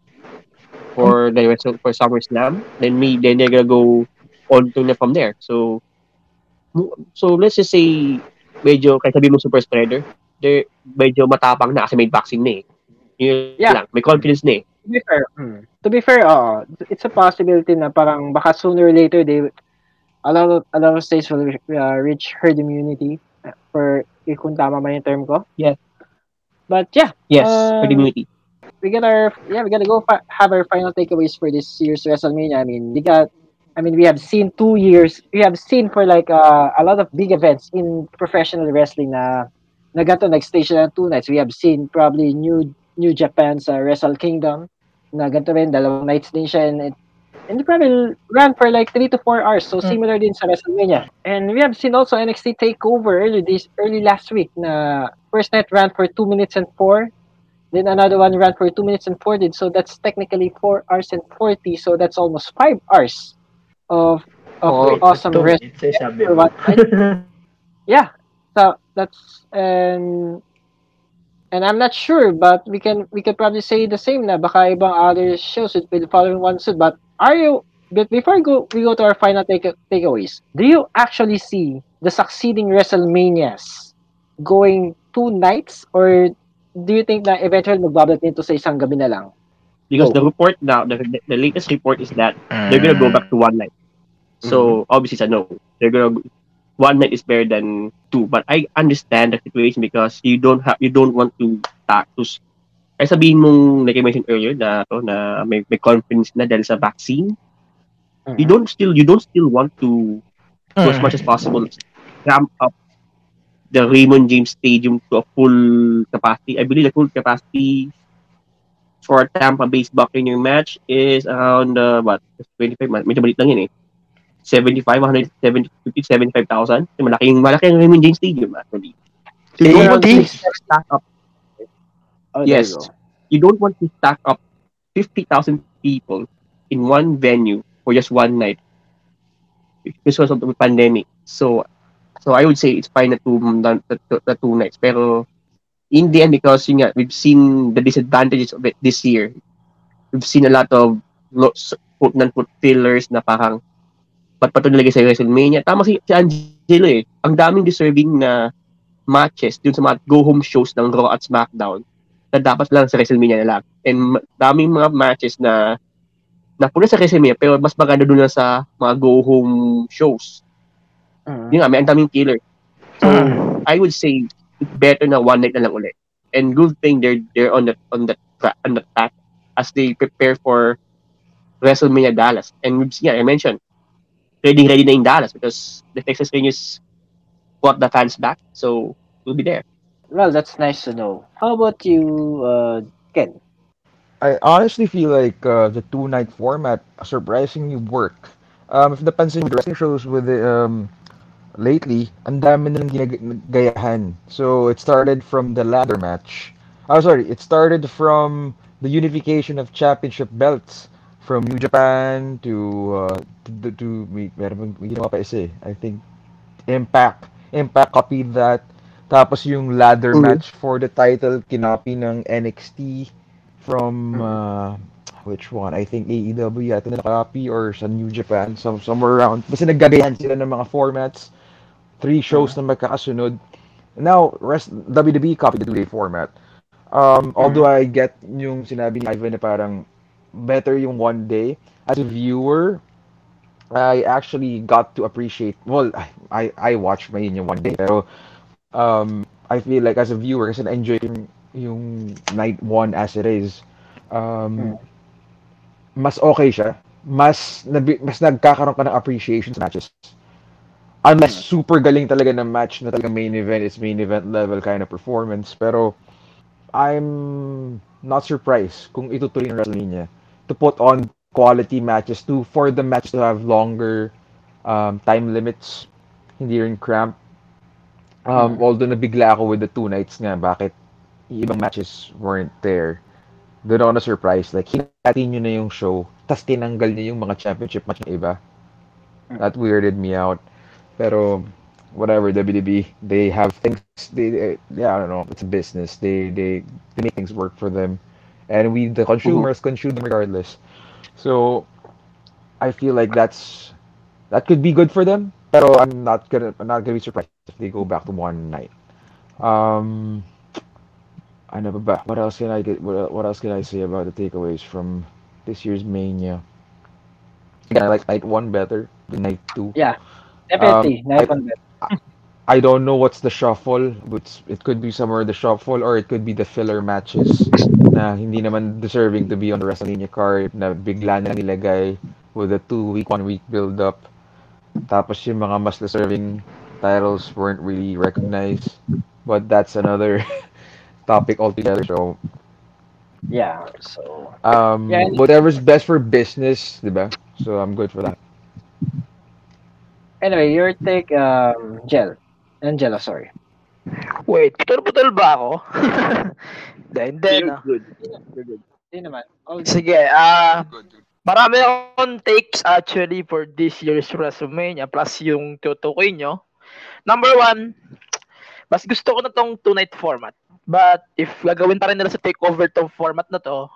Speaker 5: for the Wrestle- for SummerSlam. Then me then they're gonna go on to from there. So so let's just say medyo kahit sabi mo super spreader, they medyo matapang na kasi may vaccine na eh. Yun
Speaker 7: Yeah.
Speaker 5: lang, may confidence na eh.
Speaker 7: to be fair, to be fair, uh, it's a possibility na parang baka sooner or later they a lot of, a lot of states will uh, reach herd immunity uh, for eh, kung tama man yung term ko.
Speaker 5: Yeah.
Speaker 7: But yeah,
Speaker 5: Yes,
Speaker 7: Um,
Speaker 5: herd immunity.
Speaker 7: we got our yeah we gotta go fi- have our final takeaways for this year's WrestleMania. I mean we got I mean we have seen two years we have seen for like uh, a lot of big events in professional wrestling na na got to next station two nights. We have seen probably New New Japan's uh, Wrestle Kingdom na ganito rin dalawang nights din siya and it and it probably ran for like three to four hours so similar din sa WrestleMania and we have seen also NXT Takeover early this early last week na first night ran for two minutes and four then another one ran for 2 minutes and 40. So that's technically 4 hours and 40. So that's almost 5 hours of of
Speaker 5: Oh,
Speaker 7: awesome night. *laughs* Yeah. So that's and and I'm not sure, but we can we can probably say the same na baka ibang other shows it will follow one suit. But are you but before go we go to our final take takeaways, do you actually see the succeeding WrestleManias going two nights or do you think na eventually magbabalik nito sa isang gabi na lang?
Speaker 5: Because
Speaker 7: Oh.
Speaker 5: the report now, the, the latest report is that they're gonna go back to one night. So obviously it's a no. They're gonna one night is better than two. But I understand the situation because you don't have you don't want to s- ay sabihin mong like I mentioned earlier na to na may, may confidence na dahil sa vaccine. You don't still you don't still want to to as much as possible ramp up the Raymond James Stadium to a full capacity. I believe the full capacity for Tampa Bay's Buccaneer match is around uh, what 25 ma- medyo maliit lang yun eh. 75 170 50 75,000 So, malaki yung malaki ang Raymond James Stadium actually. So you don't want to
Speaker 4: 80?
Speaker 5: stack up.
Speaker 7: Oh,
Speaker 5: yes.
Speaker 7: you
Speaker 5: you don't want to stack up 50,000 people in one venue for just one night because of the pandemic. So so I would say it's fine na two na, na, na two nights. Pero in the end because yun nga, we've seen the disadvantages of it this year we've seen a lot of lo- s- quote unquote fillers na parang ba't pa nilagay sa WrestleMania tama si, si Angelo eh ang daming deserving na matches dun sa mga go home shows ng Raw at SmackDown na dapat lang sa WrestleMania na lang. And daming mga matches na napunta sa WrestleMania pero mas maganda na sa mga go-home shows.
Speaker 7: Mhm.
Speaker 5: Yun nga, may ang daming killer. So, I would say better na one night na lang ulit. And good thing they're they're on the on the tra- on the track as they prepare for WrestleMania Dallas. And we've seen, yeah, I mentioned ready ready na in Dallas because the Texas Rangers got the fans back. So, we'll be there.
Speaker 7: Well, that's nice to know. How about you, uh, Ken?
Speaker 8: I honestly feel like uh, the two night format surprisingly work. Um, if napansin mo, the wrestling shows with the um, lately, ang dami nilang ginagayahan. So, it started from the ladder match. Oh, sorry. It started from the unification of championship belts from New Japan to uh, to, to may, meron ginawa pa isa eh. I think Impact. Impact copied that. Tapos yung ladder
Speaker 5: Mhm.
Speaker 8: match for the title kinopy ng NXT from uh, which one? I think AEW yata na copy or sa New Japan, some somewhere around. Basta naggagayan sila ng mga formats. Three shows na magkakasunod. Now, rest, WWE copied the two-day format. Um, although I get yung sinabi ni Ivan na parang better yung one day. As a viewer, I actually got to appreciate, well, I, I watched my yung one day, pero um, I feel like as a viewer, kasi na-enjoy yung, yung night one as it is, um, mas okay siya. Mas, mas nagkakaroon ka ng appreciation sa matches. Unless super galing talaga ng match na talaga main event, it's main event level kind of performance. Pero, I'm not surprised kung itutuloy ng WrestleMania to put on quality matches to for the match to have longer um, time limits, hindi rin cramp. Um, Although nabigla ako with the two nights nga, bakit ibang matches weren't there. Doon ako na surprise. Like, hinati nyo na yung show, tas tinanggal nyo yung mga championship match ng iba. That weirded me out. Pero, whatever, WWE, they have things, they, they- yeah, I don't know, it's a business. They, they, they make things work for them. And we, the consumers, consume them regardless. So, I feel like that's, that could be good for them, pero I'm not gonna, I'm not gonna be surprised if they go back to one night. Um, I ba ba? What else can I get? What, what else can I say about the takeaways from this year's Mania? Yeah, I like night one better than night two.
Speaker 7: Yeah, definitely.
Speaker 8: Um, I- I don't know what's the shuffle, but it could be somewhere the shuffle or it could be the filler matches na hindi naman deserving to be on the WrestleMania card na bigla na nilagay with a two week, one week build up. Tapos yung mga mas deserving titles weren't really recognized. But that's another *laughs* topic altogether. So,
Speaker 7: Yeah, so
Speaker 8: um,
Speaker 7: Yeah,
Speaker 8: whatever's best for business, diba? So I'm good for that.
Speaker 7: Anyway, your take, um, Jel. Angela, sorry.
Speaker 4: Wait, putol-putol ba ako? *laughs* Hindi, hindi. no.
Speaker 5: good.
Speaker 7: Hindi naman. All
Speaker 4: Sige, ah,
Speaker 6: Good, good.
Speaker 4: marami akong takes actually for this year's WrestleMania plus yung tutukoy nyo. Number one, mas gusto ko na tong two-night format. But if gagawin pa rin nila sa takeover tong format na to,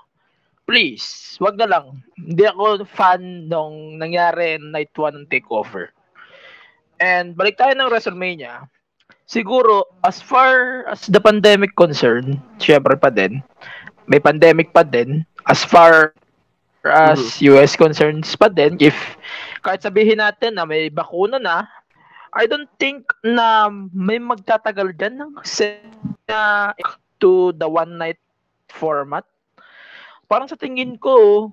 Speaker 4: please, wag na lang. Hindi ako fan nung nangyari night one ng takeover. And balik tayo ng WrestleMania. Siguro, as far as the pandemic concerned, syempre pa din, may pandemic pa din. As far as US concerns pa din, if kahit sabihin natin na may bakuna na, I don't think na may magtatagal dyan ng na to the one night format. Parang sa tingin ko,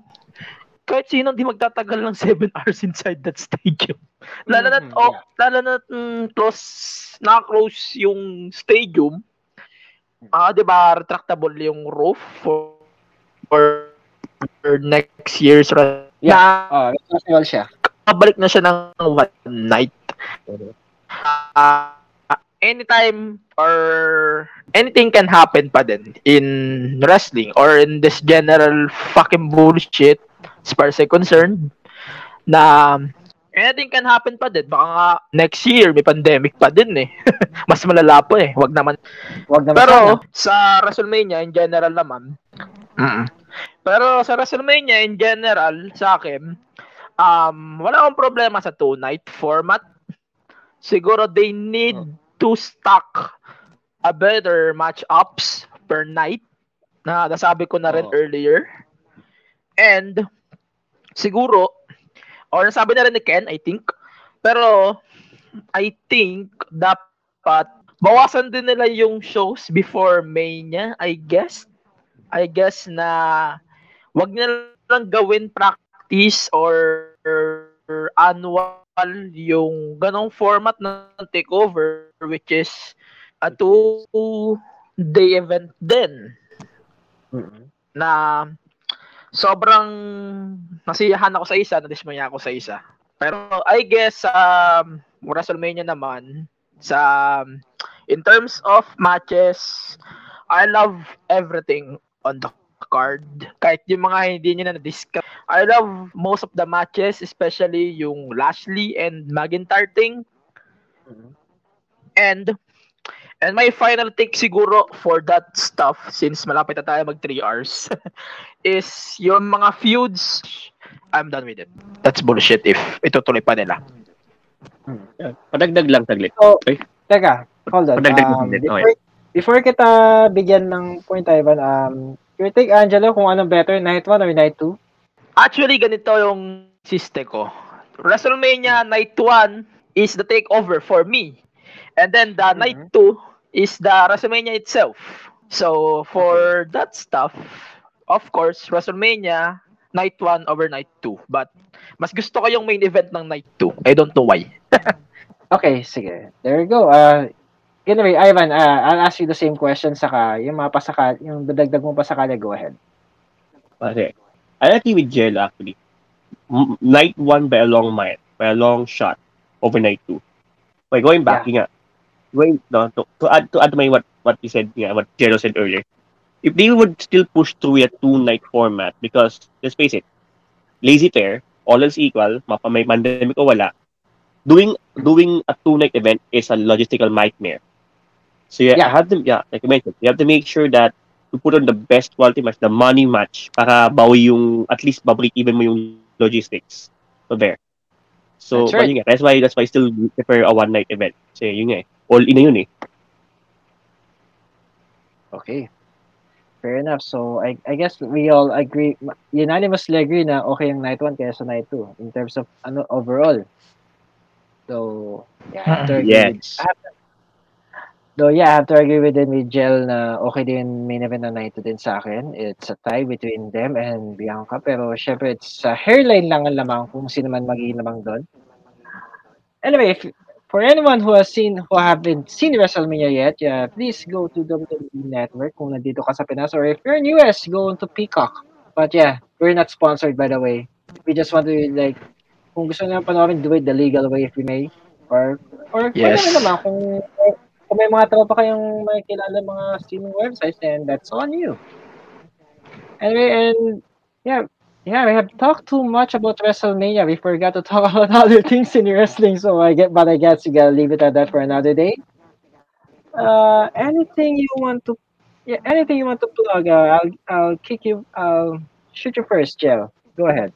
Speaker 4: kahit sino di magtatagal ng 7 *laughs* hours inside that stadium. Lalo na,
Speaker 7: Mhm,
Speaker 4: oh, lalo na mm, close, na-close yung stadium. Ah, 'di ba, retractable yung roof for, for for next year's ra-
Speaker 7: Yeah.
Speaker 4: na
Speaker 7: uh, siya.
Speaker 4: babalik na siya ng one night. Ah, anytime or anything can happen pa din in wrestling or in this general fucking bullshit as far as I'm concerned na anything can happen pa din. Baka nga next year may pandemic pa din eh. *laughs* Mas malala pa eh. Wag naman
Speaker 7: Wag naman
Speaker 4: pero
Speaker 7: sana.
Speaker 4: sa WrestleMania in general naman. Pero sa WrestleMania in general sa akin, um wala akong problema sa two night format. Siguro they need to stock a better match-ups per night na nasabi ko na rin
Speaker 5: Oo.
Speaker 4: earlier. And siguro or nasabi na rin ni Ken, I think. Pero I think dapat bawasan din nila yung shows before Mania, I guess. I guess na wag na lang gawin practice or, or annual yung ganong format ng takeover which is a two day event din
Speaker 7: Mhm.
Speaker 4: na sobrang nasiyahan ako sa isa, nadismaya ako sa isa. Pero I guess um WrestleMania naman sa in terms of matches, I love everything on the card. Kahit yung mga hindi niya na discuss. I love most of the matches, especially yung Lashley and McIntyre thing. And and my final take siguro for that stuff since malapit na tayo mag 3 hours *laughs* is yung mga feuds I'm done with it. That's bullshit if itutuloy pa nila.
Speaker 5: Padagdag lang taglit.
Speaker 7: So,
Speaker 5: Okay.
Speaker 7: teka, hold on.
Speaker 5: Padagdag
Speaker 7: Um,
Speaker 5: din.
Speaker 7: before,
Speaker 5: Okay.
Speaker 7: before kita bigyan ng point, Ivan, um, your take, Angelo, kung anong better, night 1 or night 2?
Speaker 4: Actually, ganito yung siste ko. WrestleMania Night 1 is the takeover for me. And then the Night 2 is the WrestleMania itself. So, for that stuff, of course, WrestleMania Night 1 over Night 2. But, mas gusto ko yung main event ng Night 2. I don't know why. *laughs*
Speaker 7: Okay, sige. There you go. Uh, anyway, Ivan, uh, I'll ask you the same question saka yung mga pasaka, yung dadagdag mo pa sakali, go ahead.
Speaker 5: Okay. I agree with Jel actually. Night one by a long mile, by a long shot over night two. By going back, yeah. Going no, to, to add to add to my what what you said, yeah, what Jero said earlier. If they would still push through a two night format, because let's face it, lazy pair, all else equal, mapa may pandemic o wala, doing doing a two night event is a logistical nightmare. So yeah,
Speaker 7: Yeah.
Speaker 5: Have to yeah, like you mentioned, you have to make sure that you put on the best quality match, the money match, para bawi yung, at least babreak even mo yung logistics. So there. So,
Speaker 7: That's right.
Speaker 5: yun that's why, that's why I still prefer a one night event. Kasi yun nga eh, all in na yun eh.
Speaker 7: Okay. Fair enough. So, I, I guess we all agree, unanimously agree na okay yung night 1 kaya sa night 2 in terms of ano overall. So, yeah, I have to agree with,
Speaker 5: Yes.
Speaker 7: To, though, yeah, I have to agree with din with Jel na okay din main event ng night 2 din sa akin. It's a tie between them and Bianca. Pero, syempre, it's a hairline lang ang lamang kung sino man magiging lamang doon. Anyway, if, for anyone who has seen, who haven't seen WrestleMania yet, yeah, please go to WWE Network kung nandito ka sa Pinas. Or if you're in US, go to Peacock. But yeah, we're not sponsored by the way. We just want to like, kung gusto nyo panoorin, do it the legal way if we may. Or, or
Speaker 4: Yes.
Speaker 7: yes. naman, kung, kung may mga tropa kayong may kilala mga streaming websites, then that's on you. Anyway, and yeah, yeah, we have talked too much about WrestleMania. We forgot to talk *laughs* about other things in wrestling. So I get, but I guess you gotta leave it at that for another day. Uh, anything you want to, yeah, anything you want to plug? Uh, I'll, I'll kick you. I'll shoot you first, Jel. Go ahead.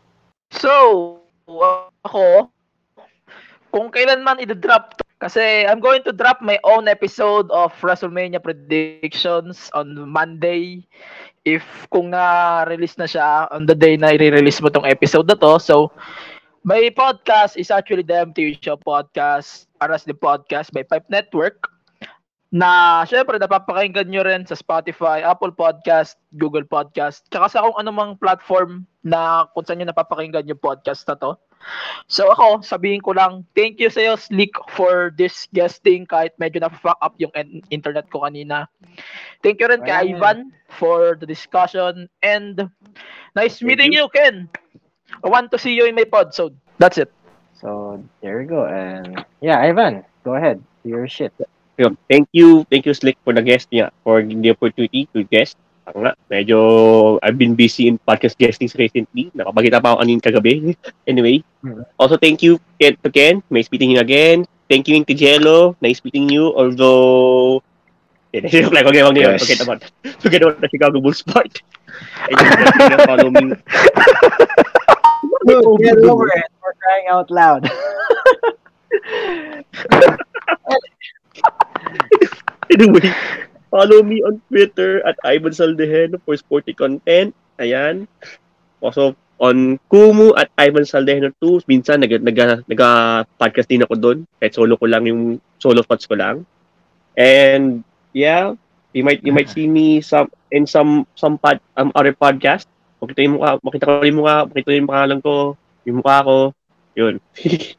Speaker 4: So, ako, kung kailan man i-drop to, kasi I'm going to drop my own episode of WrestleMania predictions on Monday if kung na-release na siya on the day na i-release mo tong episode na to. So, my podcast is actually the MTV Show Podcast, Aras the Podcast by Pipe Network na syempre napapakinggan nyo rin sa Spotify, Apple Podcast, Google Podcast, tsaka sa kung anumang platform na kung saan nyo napapakinggan yung podcast na to. So ako, sabihin ko lang, thank you sa iyo, Slick, for this guesting kahit medyo na-fuck up yung internet ko kanina. Thank you rin kay
Speaker 7: Ayan.
Speaker 4: Ivan for the discussion and nice meeting you. Ken. I want to see you in my pod, so that's it.
Speaker 7: So there you go. And yeah, Ivan, go ahead. Do your shit.
Speaker 5: Yun. Thank you, thank you Slick for the guest niya, for the opportunity to guest. Ako nga, medyo I've been busy in podcast gestings recently. Nakapagkita pa ako kanin kagabi. *laughs* anyway,
Speaker 7: Mhm.
Speaker 5: also thank you Ken, to Ken. Nice meeting you again. Thank you to Jello. Nice meeting you. Although, yeah, joke lang. Okay, wag niyo.
Speaker 4: Yes.
Speaker 5: Forget *laughs* about, forget about the Chicago Bulls part. And you can follow me.
Speaker 7: Dude, get over it. We're crying out loud. *laughs*
Speaker 5: Anyway, follow me on Twitter at Ivan Saldejeno for sporty content. Ayan. Also, on Kumu at Ivan Saldejeno 2. Minsan, nag, nag, nag, podcast din ako doon. Kahit solo ko lang yung solo spots ko lang. And, yeah, you might you might see me some in some some pod, um, other podcast. Makita yung mukha, makita ko yung mukha, makita yung pangalan ko, yung mukha ko. Yun.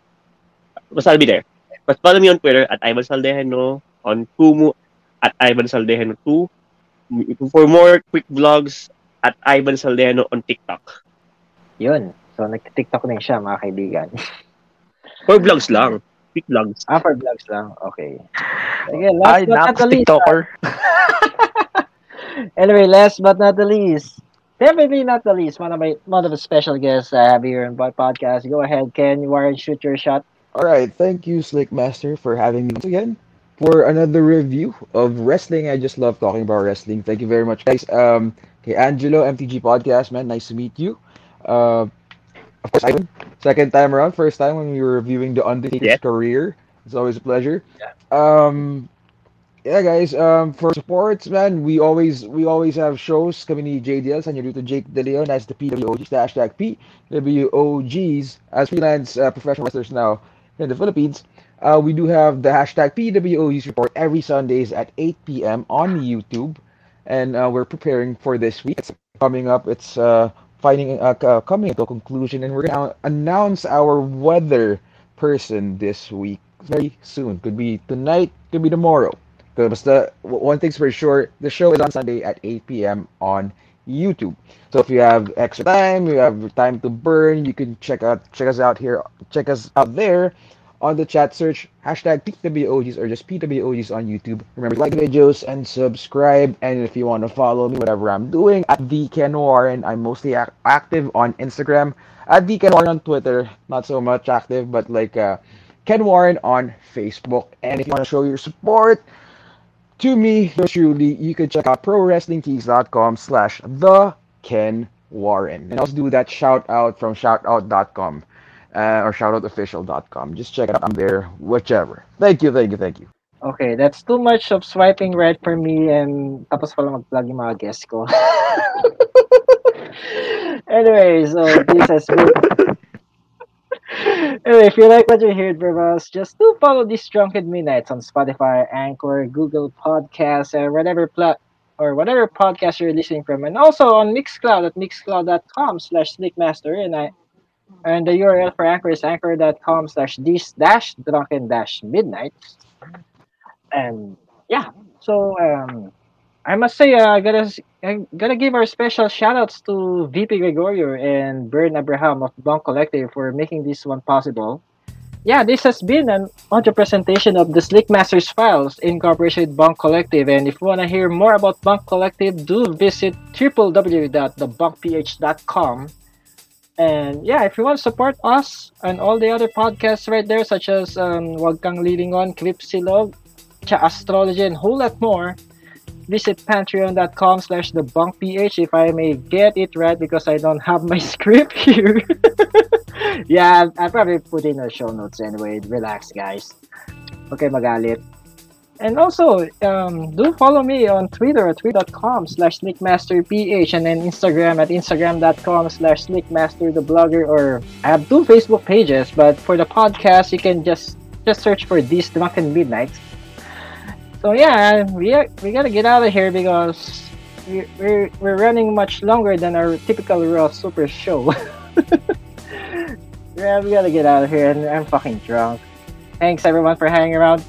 Speaker 5: *laughs* Basta I'll be there. But follow me on Twitter at Ivan Saldejeno, on Kumu at Ivan Saldejeno 2. For more quick vlogs, at Ivan Saldejeno on TikTok.
Speaker 7: Yun. So, nag-tiktok na siya, mga kaibigan.
Speaker 5: For vlogs lang. Quick vlogs.
Speaker 7: Ah, for vlogs lang. Okay. Again, last
Speaker 4: Ay,
Speaker 7: but not
Speaker 4: Nax,
Speaker 7: the least.
Speaker 4: TikToker. *laughs*
Speaker 7: Anyway, last but not the least, definitely not the least, one of my one of the special guests I have here in my podcast. Go ahead, Ken. Warren, shoot your shot.
Speaker 8: All right, thank you, Slick Master, for having me once again for another review of wrestling. I just love talking about wrestling. Thank you very much, guys. Um, okay, Angelo, MTG Podcast, man, nice to meet you. Uh, of course, Ivan, second time around, first time when we were reviewing the Undertaker's
Speaker 5: Yeah.
Speaker 8: career. It's always a pleasure. Yeah. Um, yeah, guys. Um, for supports, man, we always we always have shows coming to JDL. Send you to Jake De Leon. That's the PWOGs. The hashtag PWOGs as freelance uh, professional wrestlers now in the Philippines. Uh, we do have the hashtag PWOGs report every Sundays at 8 p.m. on YouTube, and uh, we're preparing for this week. It's coming up. It's uh, finding uh, uh, coming to a conclusion, and we're gonna announce our weather person this week very soon. Could be tonight. Could be tomorrow. Because the one thing's for sure, the show is on Sunday at 8 p.m. on YouTube. So if you have extra time, you have time to burn, you can check out check us out here, check us out there on the chat search hashtag PWOGs or just PWOGs on YouTube. Remember to like videos and subscribe. And if you want to follow me, whatever I'm doing at the Ken Warren, I'm mostly ac- active on Instagram at the Ken Warren on Twitter. Not so much active, but like uh, Ken Warren on Facebook. And if you want to show your support to me, truly, you can check out prowrestlingtees.com slash the Ken Warren. And also do that shout out from shoutout.com uh, or shoutoutofficial.com. Just check it out. I'm there, whichever. Thank you, thank you, thank you.
Speaker 7: Okay, that's too much of swiping right for me and tapos pala mag-plug yung mga guests ko. *laughs* anyway, so this has been... *laughs* anyway, if you like what you heard from us, just do follow these Drunken Midnights on Spotify, Anchor, Google Podcasts, or whatever plat or whatever podcast you're listening from, and also on Mixcloud at mixcloud.com slash slickmaster, and I and the URL for Anchor is anchor.com slash this dash drunken dash midnight. And yeah, so um, I must say, uh, I gotta I gotta give our special shout outs to VP Gregorio and Bern Abraham of Bunk Collective for making this one possible. Yeah, this has been an audio presentation of the Slick Masters Files in cooperation with Bunk Collective. And if you want to hear more about Bunk Collective, do visit www.thebunkph.com. And yeah, if you want to support us and all the other podcasts right there, such as um, Wag Kang Leading On, Clipsilog, Cha Astrology, and whole lot more, visit patreon.com slash thebunkph if I may get it right because I don't have my *laughs* script here. *laughs* yeah, I'll, I'll probably put in the show notes anyway. Relax, guys. Okay, magalit. And also, um, do follow me on Twitter at twitter.com slash slickmasterph and then Instagram at instagram.com slash slickmaster the blogger or I have two Facebook pages, but for the podcast, you can just just search for These Drunken Midnights. So yeah, we are, we gotta get out of here because we, we're we're running much longer than our typical Raw Super show. *laughs* yeah, we gotta get out of here, and I'm fucking drunk. Thanks everyone for hanging around.